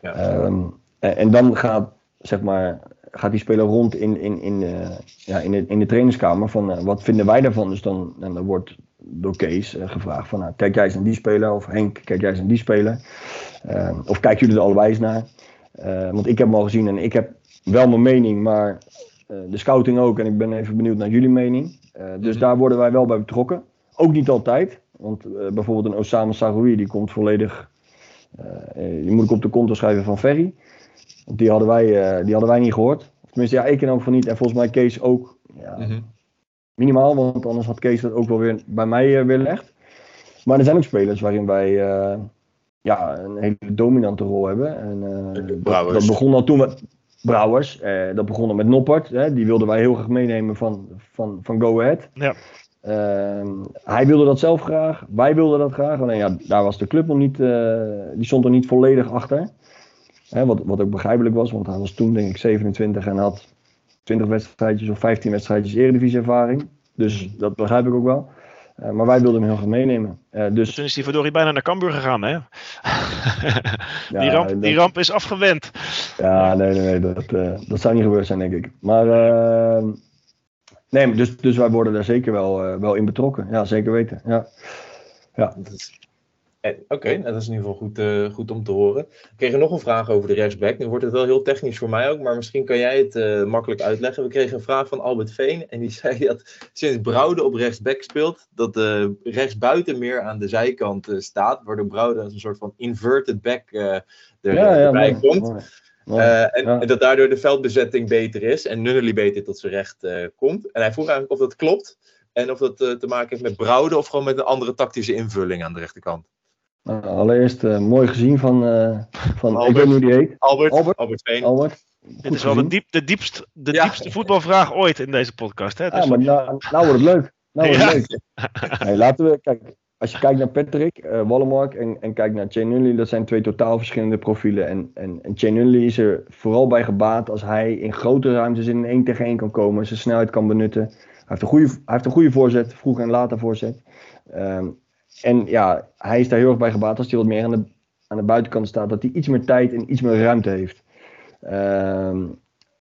Ja. Um, en, en, dan gaat, zeg maar, gaat die speler rond in, in, in, eh, ja, in, de, in de trainingskamer van eh, wat vinden wij daarvan. Dus dan, en dan wordt door Kees eh, gevraagd van nou, kijk jij eens naar die speler of Henk, kijk jij eens naar die speler. Eh, of kijken jullie er allebei eens naar. Eh, want ik heb hem al gezien en ik heb wel mijn mening, maar eh, de scouting ook. En ik ben even benieuwd naar jullie mening. Eh, dus Mhm. daar worden wij wel bij betrokken. Ook niet altijd. Want bijvoorbeeld een Osama Saroui, die komt volledig... die moet ik op de konto schrijven van Ferry. Want die hadden wij, die hadden wij niet gehoord. Tenminste, ja, ik in ook van niet. En volgens mij Kees ook. Ja, Mhm. Minimaal, want anders had Kees dat ook wel weer bij mij weer gelegd. Maar er zijn ook spelers waarin wij ja, een hele dominante rol hebben. En, eh, dat, begon al toen we. Brouwers, eh, dat begon al met Noppert. Hè, die wilden wij heel graag meenemen van, van, van Go Ahead. Ja. Ehm, hij wilde dat zelf graag, wij wilden dat graag. Alleen ja, daar was de club nog niet, eh, die stond er niet volledig achter. Hè, wat, wat ook begrijpelijk was, want hij was toen denk ik 27 en had 20 wedstrijdjes of 15 wedstrijdjes eredivisie-ervaring. Dus dat begrijp ik ook wel. Eh, maar wij wilden hem heel graag meenemen. Eh, dus Toen is hij verdorie bijna naar Cambuur gegaan, hè? die, ja, ramp, dat- die ramp is afgewend. Ja, nee, nee, nee dat, eh, dat zou niet gebeurd zijn, denk ik. Maar, eh, nee, dus, dus wij worden daar zeker wel, eh, wel in betrokken. Ja, zeker weten. Ja. Dat eh, Oké, nou, dat is in ieder geval goed, eh, goed om te horen. We kregen nog een vraag over de rechtsback. Nu wordt het wel heel technisch voor mij ook, maar misschien kan jij het eh, makkelijk uitleggen. We kregen een vraag van Albert Veen en die zei dat sinds Brouwde op rechtsback speelt, dat de rechtsbuiten meer aan de zijkant staat, waardoor Brouwde als een soort van inverted back er, Ja, erbij komt. mooi, en, Ja. en dat daardoor de veldbezetting beter is en Nunnally beter tot zijn recht komt. En hij vroeg eigenlijk of dat klopt en of dat te maken heeft met Brouwde of gewoon met een andere tactische invulling aan de rechterkant. Nou, allereerst eh, mooi gezien van, eh, van ik Albert. weet niet hoe die heet. Albert, Albert? Albert, Veen. Albert. Dit is wel de, diep, de, diepst, de Ja. diepste voetbalvraag ooit in deze podcast. Hè? Ja, Dus- maar nou, nou wordt het leuk. Nou wordt het Ja. leuk. Nee, laten we, kijk, als je kijkt naar Patrick, eh Wallenmark en, en kijkt naar Chain Nunley, dat zijn twee totaal verschillende profielen. En, en, en is er vooral bij gebaat als hij in grote ruimtes in een 1 tegen 1 kan komen, zijn snelheid kan benutten. Hij heeft een goede, hij heeft een goede voorzet, vroeg en later voorzet. Ehm, en ja, hij is daar heel erg bij gebaat als hij wat meer aan de, aan de buitenkant staat, dat hij iets meer tijd en iets meer ruimte heeft. Ehm,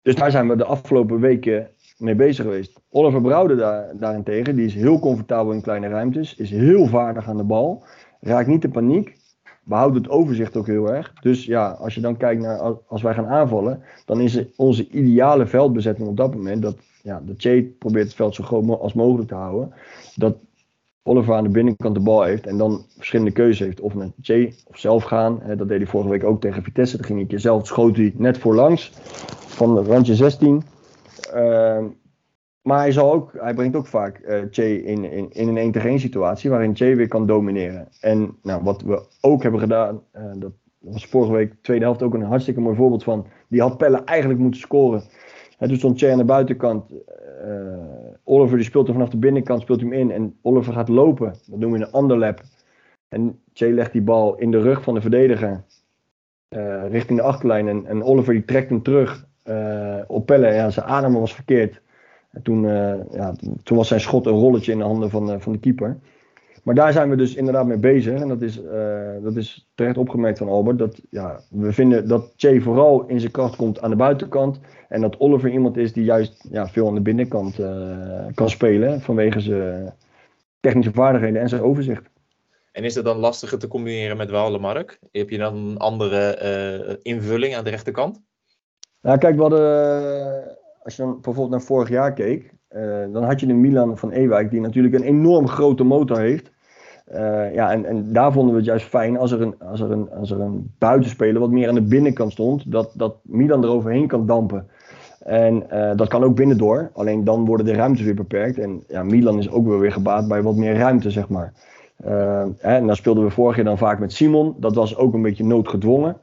dus daar zijn we de afgelopen weken mee bezig geweest. Oliver Brouwde daar, daarentegen, die is heel comfortabel in kleine ruimtes, is heel vaardig aan de bal, raakt niet in paniek, behoudt het overzicht ook heel erg. Dus ja, als je dan kijkt naar als- wij gaan aanvallen, dan is onze ideale veldbezetting op dat moment dat, ja, dat Che probeert het veld zo groot als mogelijk te houden. Dat Oliver aan de binnenkant de bal heeft en dan verschillende keuzes heeft. Of met Che of zelf gaan. Hè, dat deed hij vorige week ook tegen Vitesse. Dan ging hij een keer zelf, schoot hij net voorlangs van de randje 16. Ehm, maar hij, zal ook, hij brengt ook vaak eh Che in, in, in een 1 tegen 1 situatie waarin Che weer kan domineren. En nou, wat we ook hebben gedaan, eh, dat was vorige week, tweede helft, ook een hartstikke mooi voorbeeld van. Die had Pelle eigenlijk moeten scoren. Hè, toen stond Che aan de buitenkant. eh, Oliver die speelt er vanaf de binnenkant, speelt hem in. En Oliver gaat lopen. Dat noemen we een underlap. En Che legt die bal in de rug van de verdediger. eh, richting de achterlijn. En, en Oliver die trekt hem terug eh, op Pelle. Ja, zijn adem was verkeerd. En toen, eh, ja, toen- was zijn schot een rolletje in de handen van, van de keeper. Maar daar zijn we dus inderdaad mee bezig. En dat is, eh, dat is terecht opgemerkt van Albert. Dat, ja, we vinden dat Che vooral in zijn kracht komt aan de buitenkant. En dat Oliver iemand is die juist ja, veel aan de binnenkant eh, kan spelen. Vanwege zijn technische vaardigheden en zijn overzicht. En is het dan lastiger te combineren met Wallenmark? Heb je dan een andere eh, invulling aan de rechterkant? Nou, kijk, we hadden, als je dan bijvoorbeeld naar vorig jaar keek, dan had je de Milan van Ewijk, die natuurlijk een enorm grote motor heeft. Eh, ja, en, en daar vonden we het juist fijn als er een, als er een, als er een buitenspeler wat meer aan de binnenkant stond, dat, dat Milan eroverheen kan dampen. En eh, dat kan ook binnendoor, alleen dan worden de ruimtes weer beperkt. En ja, Milan is ook wel weer gebaat bij wat meer ruimte, zeg maar. Eh, en dan speelden we vorig jaar dan vaak met Simon. Dat was ook een beetje noodgedwongen.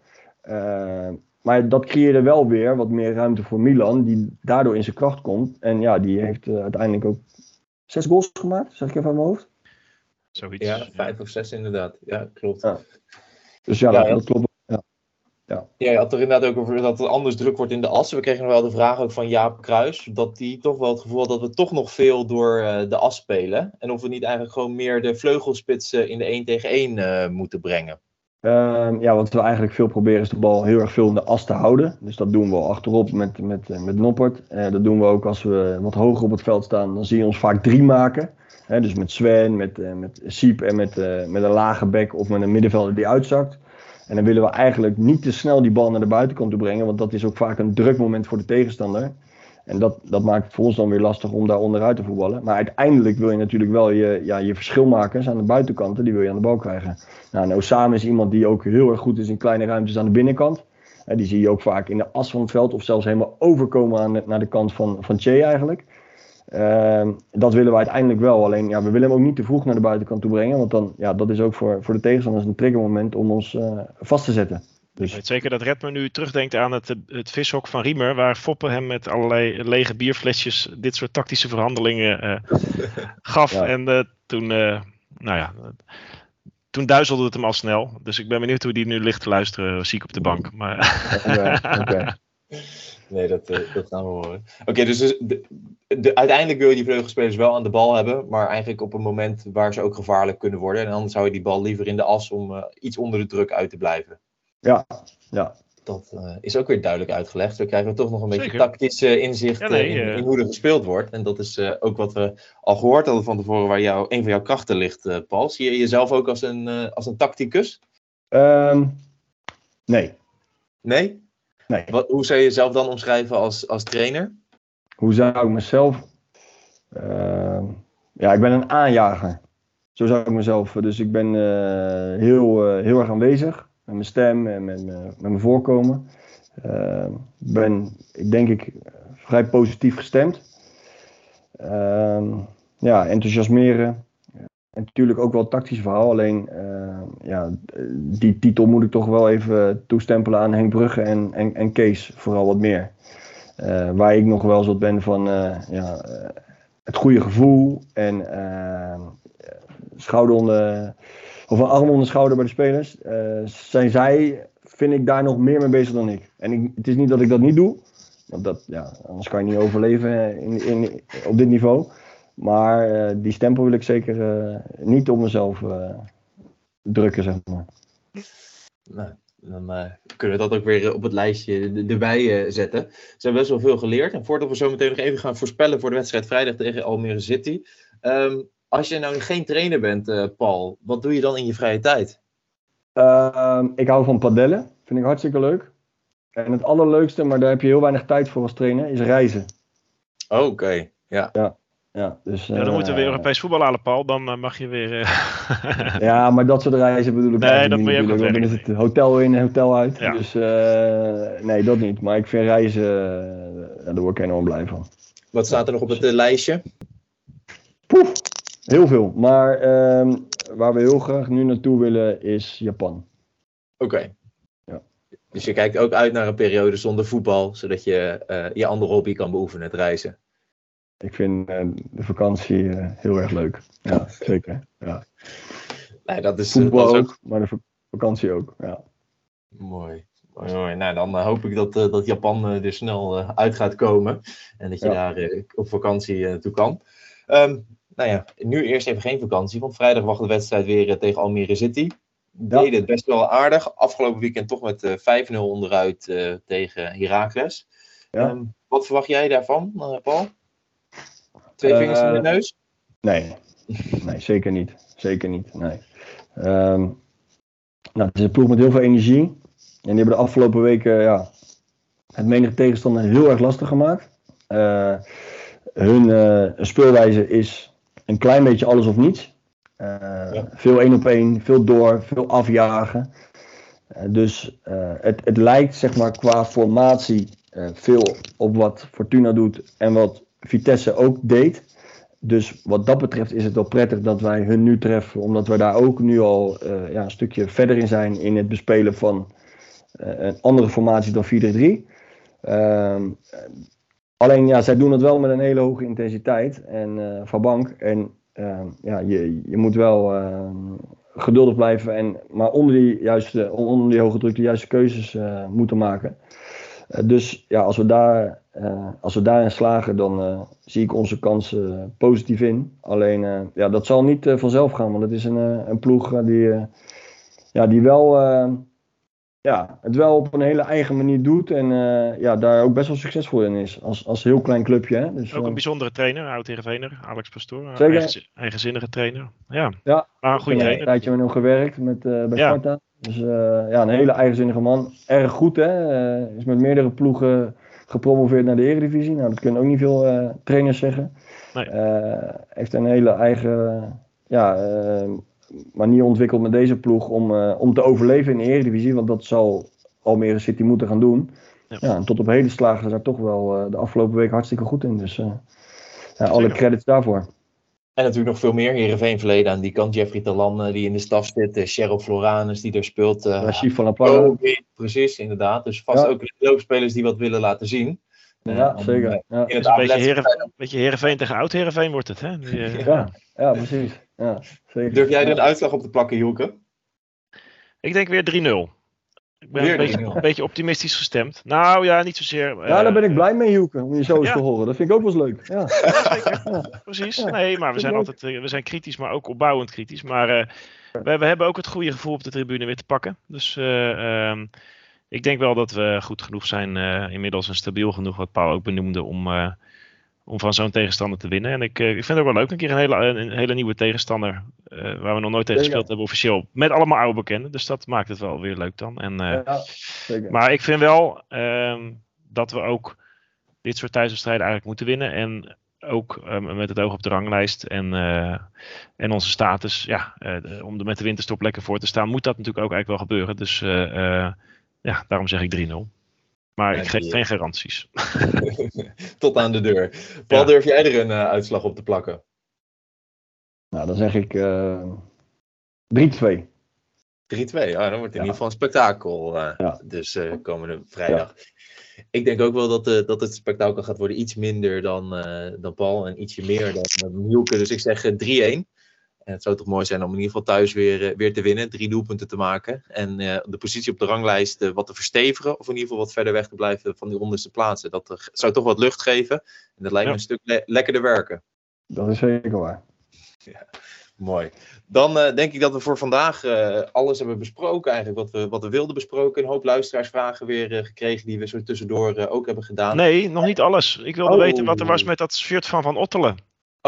Maar dat creëerde wel weer wat meer ruimte voor Milan, die daardoor in zijn kracht komt. En ja, die heeft eh, uiteindelijk ook zes goals gemaakt, zeg ik even aan mijn hoofd. Zoiets. Ja, vijf of zes inderdaad. Ja, klopt. Ja. Dus ja, Ja, dat, ja. dat klopt. Ja, je had er inderdaad ook over dat het anders druk wordt in de as. We kregen nog wel de vraag ook van Jaap Kruis. Dat hij toch wel het gevoel had dat we toch nog veel door eh, de as spelen. En of we niet eigenlijk gewoon meer de vleugelspitsen in de 1 tegen 1 eh, moeten brengen. Ehm, ja, wat we eigenlijk veel proberen is de bal heel erg veel in de as te houden. Dus dat doen we achterop met, met, eh, met Noppert. Uh, dat doen we ook als we wat hoger op het veld staan. Dan zie je ons vaak drie maken. dus met Sven, met, uh, met Siep en met, met een lage bek of met een middenvelder die uitzakt. En dan willen we eigenlijk niet te snel die bal naar de buitenkant toe brengen. Want dat is ook vaak een druk moment voor de tegenstander. En dat, dat maakt het voor ons dan weer lastig om daar onderuit te voetballen. Maar uiteindelijk wil je natuurlijk wel je, ja, je verschilmakers aan de buitenkanten, die wil je aan de bal krijgen. Nou, Osama is iemand die ook heel erg goed is in kleine ruimtes aan de binnenkant. die zie je ook vaak in de as van het veld of zelfs helemaal overkomen aan naar de kant van, van Che eigenlijk. Uh, dat willen we uiteindelijk wel. Alleen ja, we willen hem ook niet te vroeg naar de buitenkant toe brengen. Want dan, ja, dat is ook voor, voor de tegenstanders een triggermoment om ons uh, vast te zetten. Dus... Ik weet zeker dat Redmer nu terugdenkt aan het, het vishok van Riemer, waar Foppen hem met allerlei lege bierflesjes dit soort tactische verhandelingen uh, gaf. Ja. En uh, toen, uh, nou ja, toen duizelde het hem al snel. Dus ik ben benieuwd hoe die nu ligt te luisteren, ziek op de bank. Maar... okay. Nee, dat, dat gaan we horen. Oké, dus de, de, uiteindelijk wil je die vleugelspelers wel aan de bal hebben, maar eigenlijk op een moment waar ze ook gevaarlijk kunnen worden. En dan zou je die bal liever in de as om iets onder de druk uit te blijven. Ja, ja. Dat uh, is ook weer duidelijk uitgelegd. Zo krijgen we toch nog een beetje Zeker. tactisch uh, inzicht ja, nee, in, in, hoe er gespeeld wordt. En dat is uh, ook wat we al gehoord hadden van tevoren, waar jou, een van jouw krachten ligt, Paul. Zie je jezelf ook als een, als een tacticus? Um, nee. Nee? Nee. Wat, hoe zou je jezelf dan omschrijven als, als trainer? Hoe zou ik mezelf... Ehm, ja, ik ben een aanjager. Zo zou ik mezelf... Dus ik ben heel, heel erg aanwezig met mijn stem en met, mijn voorkomen. Uh, ben, denk ik, vrij positief gestemd. Uh, ja, enthousiasmeren. En natuurlijk ook wel tactisch verhaal. Alleen, uh, ja, die titel moet ik toch wel even toestempelen aan Henk Brugge en, en, en Kees. Vooral wat meer. Uh, waar ik nog wel zo ben van ja, het goede gevoel en schouder onder of een arm onder de schouder bij de spelers. Uh, zijn zij, vind ik, daar nog meer mee bezig dan ik. En ik, het is niet dat ik dat niet doe. Want dat, ja, anders kan je niet overleven in, in, op dit niveau. Maar uh, die stempel wil ik zeker uh, niet op mezelf drukken, zeg maar. Nou, dan kunnen we dat ook weer op het lijstje erbij zetten. Ze hebben best wel veel geleerd. En voordat we zo meteen nog even gaan voorspellen voor de wedstrijd vrijdag tegen Almere City. Um, als je nou geen trainer bent, uh, Paul, wat doe je dan in je vrije tijd? Uh, ik hou van padellen. Vind ik hartstikke leuk. En het allerleukste, maar daar heb je heel weinig tijd voor als trainer, is reizen. Oké, okay. ja. ja. Ja, dus, ja, dan moeten we weer eh, Europees voetbal halen, Paul. Dan uh, mag je weer. Uh... ja, maar dat soort reizen bedoel ik nee, dat moet je ook Dan is het hotel in en hotel uit. Ja. Dus nee, dat niet. Maar ik vind reizen, daar word ik enorm blij van. Wat staat er nog op het lijstje? Poef, Heel veel. Maar uh, waar we heel graag nu naartoe willen is Japan. Oké. Okay. Ja. Dus je kijkt ook uit naar een periode zonder voetbal, zodat je uh, je andere hobby kan beoefenen, het reizen. Ik vind uh, de vakantie uh, heel erg leuk. Ja, zeker. Ja. Nee, dat is, voetbal dat is ook, maar de vakantie ook. Ja. Mooi. Mooi, mooi. Nou, dan hoop ik dat, dat Japan er snel uit gaat komen. En dat je ja. daar op vakantie naartoe kan. Um, nou ja, nu eerst even geen vakantie, want vrijdag wacht de wedstrijd weer eh, tegen Almere City. Deden het best wel aardig. Afgelopen weekend toch met 5-0 eh, onderuit uh, tegen Heracles. Ja. Um, wat verwacht jij daarvan, Paul? Twee vingers in de neus? Nee, nee zeker niet. Zeker niet. Nee. Um, nou, het is een ploeg met heel veel energie. En die hebben de afgelopen weken ja, het menige tegenstander heel erg lastig gemaakt. Uh, hun uh, speelwijze is een klein beetje alles of niets. Uh, Veel één op één, veel door, veel afjagen. Uh, dus uh, het, het lijkt zeg maar qua formatie veel op wat Fortuna doet en wat Vitesse ook deed. Dus wat dat betreft is het wel prettig dat wij hun nu treffen, omdat we daar ook nu al ja, een stukje verder in zijn in het bespelen van een andere formatie dan 4-3. Ehm, Alleen ja, zij doen het wel met een hele hoge intensiteit en uh, van bank. En uh, ja, je, je moet wel uh, geduldig blijven, en, maar onder die, juiste, onder die hoge druk de juiste keuzes moeten maken. dus ja, als we, daar, als we daarin slagen, dan zie ik onze kansen positief in. Alleen ja, dat zal niet vanzelf gaan, want het is een, een ploeg die ja, die wel, eh, ja, het wel op een hele eigen manier doet. En eh, ja, daar ook best wel succesvol in is. Als, als heel klein clubje. Hè? Dus, Ook eh, een bijzondere trainer, oud Heerenveener, Alex Pastoor. Zeker. Eigen, eigenzinnige trainer. Ja, Ja. maar een goede trainer. een tijdje met hem gewerkt met, eh, bij Ja. Sparta. Dus eh, ja, een hele eigenzinnige man. Erg goed, hè. Eh, is met meerdere ploegen gepromoveerd naar de Eredivisie. Nou, dat kunnen ook niet veel eh, trainers zeggen. Nee. Eh, heeft een hele eigen ja, eh, manier ontwikkeld met deze ploeg om, eh, om te overleven in de Eredivisie. Want dat zal Almere City moeten gaan doen. Ja. Ja. en tot op heden slagen ze daar toch wel eh, de afgelopen week hartstikke goed in. Dus eh, ja, alle credits daarvoor. En natuurlijk nog veel meer. Heerenveen verleden aan die kant. Jeffrey Talan die in de staf zit. uh, Cheryl Floranus die er speelt. eh, Rashid van precies, inderdaad. Dus vast Ja. ook loopspelers die wat willen laten zien. Ja, om, zeker. Ja. In het een beetje, ABLET Heeren, een beetje Heerenveen tegen oud Heerenveen wordt het, hè? Die, Ja, ja, precies. Ja, zeker. Durf jij er een uitslag op te plakken, Hielke? Ik denk weer 3-0. Ik ben een beetje, 3-0. een beetje optimistisch gestemd. Nou ja, niet zozeer. Ja, eh, daar ben ik blij mee, Hielke, om je zo eens Ja. te horen. Dat vind ik ook wel eens leuk. Ja. Zeker, precies. Ja, Nee, maar we zijn altijd eh, we zijn kritisch, maar ook opbouwend kritisch. Maar eh, we, we hebben ook het goede gevoel op de tribune weer te pakken. Dus eh, ehm, ik denk wel dat we goed genoeg zijn eh, inmiddels en stabiel genoeg, wat Paul ook benoemde, om, eh, om van zo'n tegenstander te winnen. En ik, eh, ik vind het ook wel leuk, een keer een hele, een hele nieuwe tegenstander, eh, waar we nog nooit tegen gespeeld hebben officieel. Met allemaal oude bekenden, dus dat maakt het wel weer leuk dan. En, eh, Ja, zeker. maar ik vind wel ehm, dat we ook dit soort thuiswedstrijden eigenlijk moeten winnen. En ook ehm, met het oog op de ranglijst en, en onze status. Ja, om er met de winterstop lekker voor te staan, moet dat natuurlijk ook eigenlijk wel gebeuren. Dus ja, daarom zeg ik 3-0. Maar Ja, ik geef die- geen garanties. Tot aan de deur. Paul, Ja. durf jij er een eh, uitslag op te plakken? Nou, dan zeg ik eh 3-2. 3-2, ja, dan wordt het in Ja. ieder geval een spektakel. eh, Ja. Dus eh, komende vrijdag. Ik denk ook wel dat, eh, dat het spektakel gaat worden iets minder dan, eh, dan Paul en ietsje meer dan uh, Hielke. Dus ik zeg eh, 3-1. En het zou toch mooi zijn om in ieder geval thuis weer, eh, weer te winnen, drie doelpunten te maken. En eh, de positie op de ranglijst eh, wat te verstevigen, of in ieder geval wat verder weg te blijven van die onderste plaatsen. Dat zou toch wat lucht geven. En dat lijkt me Ja. een stuk le- lekkerder werken. Dat is zeker waar. Mooi. Dan eh, denk ik dat we voor vandaag eh, alles hebben besproken, eigenlijk wat we, wat we wilden besproken. Een hoop luisteraarsvragen weer eh, gekregen die we zo tussendoor eh, ook hebben gedaan. Nee, nog niet alles. Ik wilde Oh. weten wat er was met dat shirt van Van Ottelen.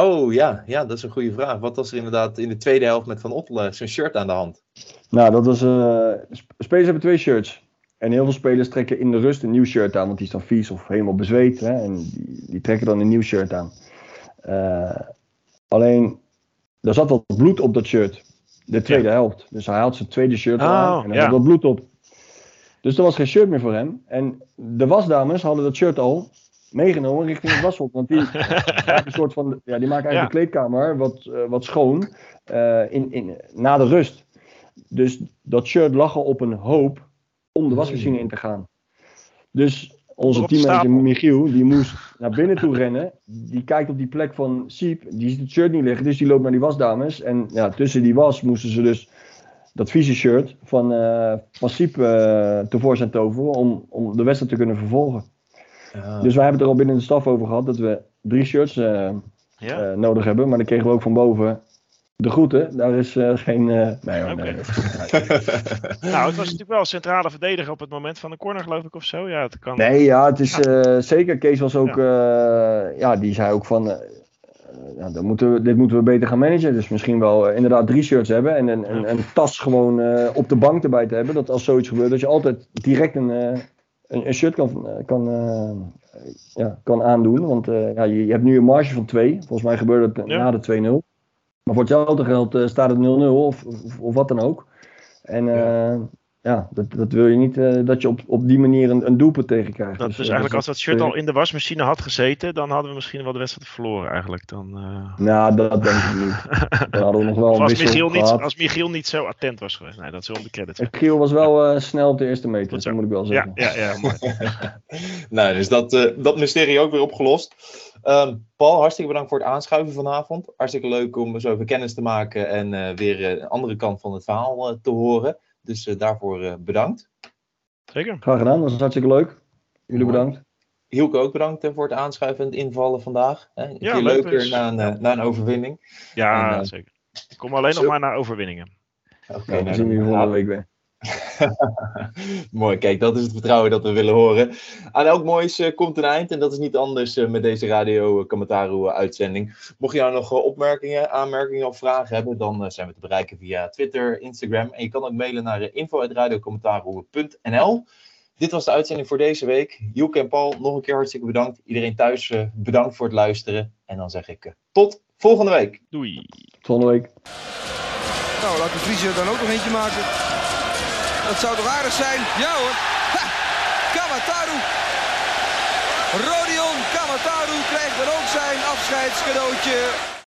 Oh ja, ja, dat is een goede vraag. Wat was er inderdaad in de tweede helft met Van Ottelen zijn shirt aan de hand? Nou, dat was. eh, sp- spelers hebben twee shirts. En heel veel spelers trekken in de rust een nieuw shirt aan, want die is dan vies of helemaal bezweet. Hè, en die, die trekken dan een nieuw shirt aan. Eh, alleen, er zat wat bloed op dat shirt. De tweede helft. Dus hij had zijn tweede shirt Oh, aan en er ja. zat wat bloed op. Dus er was geen shirt meer voor hem. En de wasdames hadden dat shirt al meegenomen richting het washok. Want die, maken een soort van, ja, die maken eigenlijk Ja. de kleedkamer wat, eh, wat schoon eh, in, in, na de rust. Dus dat shirt lag al op een hoop om de wasmachine in te gaan. Dus onze teammanager. Michiel, die moest naar binnen toe rennen. Die kijkt op die plek van Siep, die ziet het shirt niet liggen, dus die loopt naar die wasdames. En ja, tussen die was moesten ze dus dat vieze shirt van, eh van Siep eh, tevoorschijn toveren om, om de wedstrijd te kunnen vervolgen. Ja. Dus wij hebben het er al binnen de staf over gehad dat we drie shirts eh, Ja? eh, nodig hebben. Maar dan kregen we ook van boven de groeten. Daar is eh, geen... eh, nee, hoor, nee. Nou, het was natuurlijk wel een centrale verdediger op het moment van de corner, geloof ik, of zo. Ja, het kan. Nee, ja, het is eh, zeker. Kees was ook, ja. ja, die zei ook van, eh, ja, dan moeten we, dit moeten we beter gaan managen. Dus misschien wel inderdaad drie shirts hebben en een, een, een tas gewoon eh, op de bank erbij te hebben. Dat als zoiets gebeurt, dat je altijd direct een, eh, een, een shirt kan, eh, kan, eh, ja, kan aandoen. Want eh, ja, je, je hebt nu een marge van twee. Volgens mij gebeurde het Ja. na de 2-0. Maar voor hetzelfde geld staat het 0-0 of, of, of wat dan ook. En ja, dat, dat wil je niet eh, dat je op, op die manier een, een doelpunt tegen krijgt. Dat, dus eh, eigenlijk als dat shirt eh, al in de wasmachine had gezeten, dan hadden we misschien wel de wedstrijd verloren eigenlijk. Dan, eh, Nou, dat denk ik niet. Dan hadden we nog wel een als Michiel, niet, als Michiel niet zo attent was geweest. Nee, dat is wel de credit. Giel was wel eh, snel op de eerste meter, dat moet ik wel Ja, zeggen. ja, ja. mooi. nou, dus dat, eh, dat mysterie ook weer opgelost. Ehm, Paul, hartstikke bedankt voor het aanschuiven vanavond. Hartstikke leuk om zo even kennis te maken en eh, weer eh, een andere kant van het verhaal eh, te horen. Dus eh, daarvoor eh, bedankt. Zeker. Graag gedaan, dat was hartstikke leuk. Jullie Mooi. bedankt. Hielke ook bedankt eh, voor het aanschuiven en het invallen vandaag. Hè? Een Ja, keer leuk leuker na, een, na een overwinning. Ja, En, zeker. Ik kom alleen nog maar naar overwinningen. Oké, Nou, nou, dan zien we je dan volgende week weer. Mooi, kijk, dat is het vertrouwen dat we willen horen. Aan elk moois eh, komt een eind en dat is niet anders eh, met deze radio Kamataru uitzending. Mocht je nou nog eh, opmerkingen, aanmerkingen of vragen hebben, dan eh, zijn we te bereiken via Twitter, Instagram en je kan ook mailen naar info.radiokamataru.nl. Dit was de uitzending voor deze week. Joek en Paul, nog een keer hartstikke bedankt. Iedereen thuis eh, bedankt voor het luisteren. En dan zeg ik eh, tot volgende week. Doei. Tot volgende week. Nou, laat de Vries er dan ook nog eentje maken. Dat zou toch aardig zijn? Ja hoor. Ha! Kamataru. Rodion Kamataru krijgt dan ook zijn afscheidscadeautje.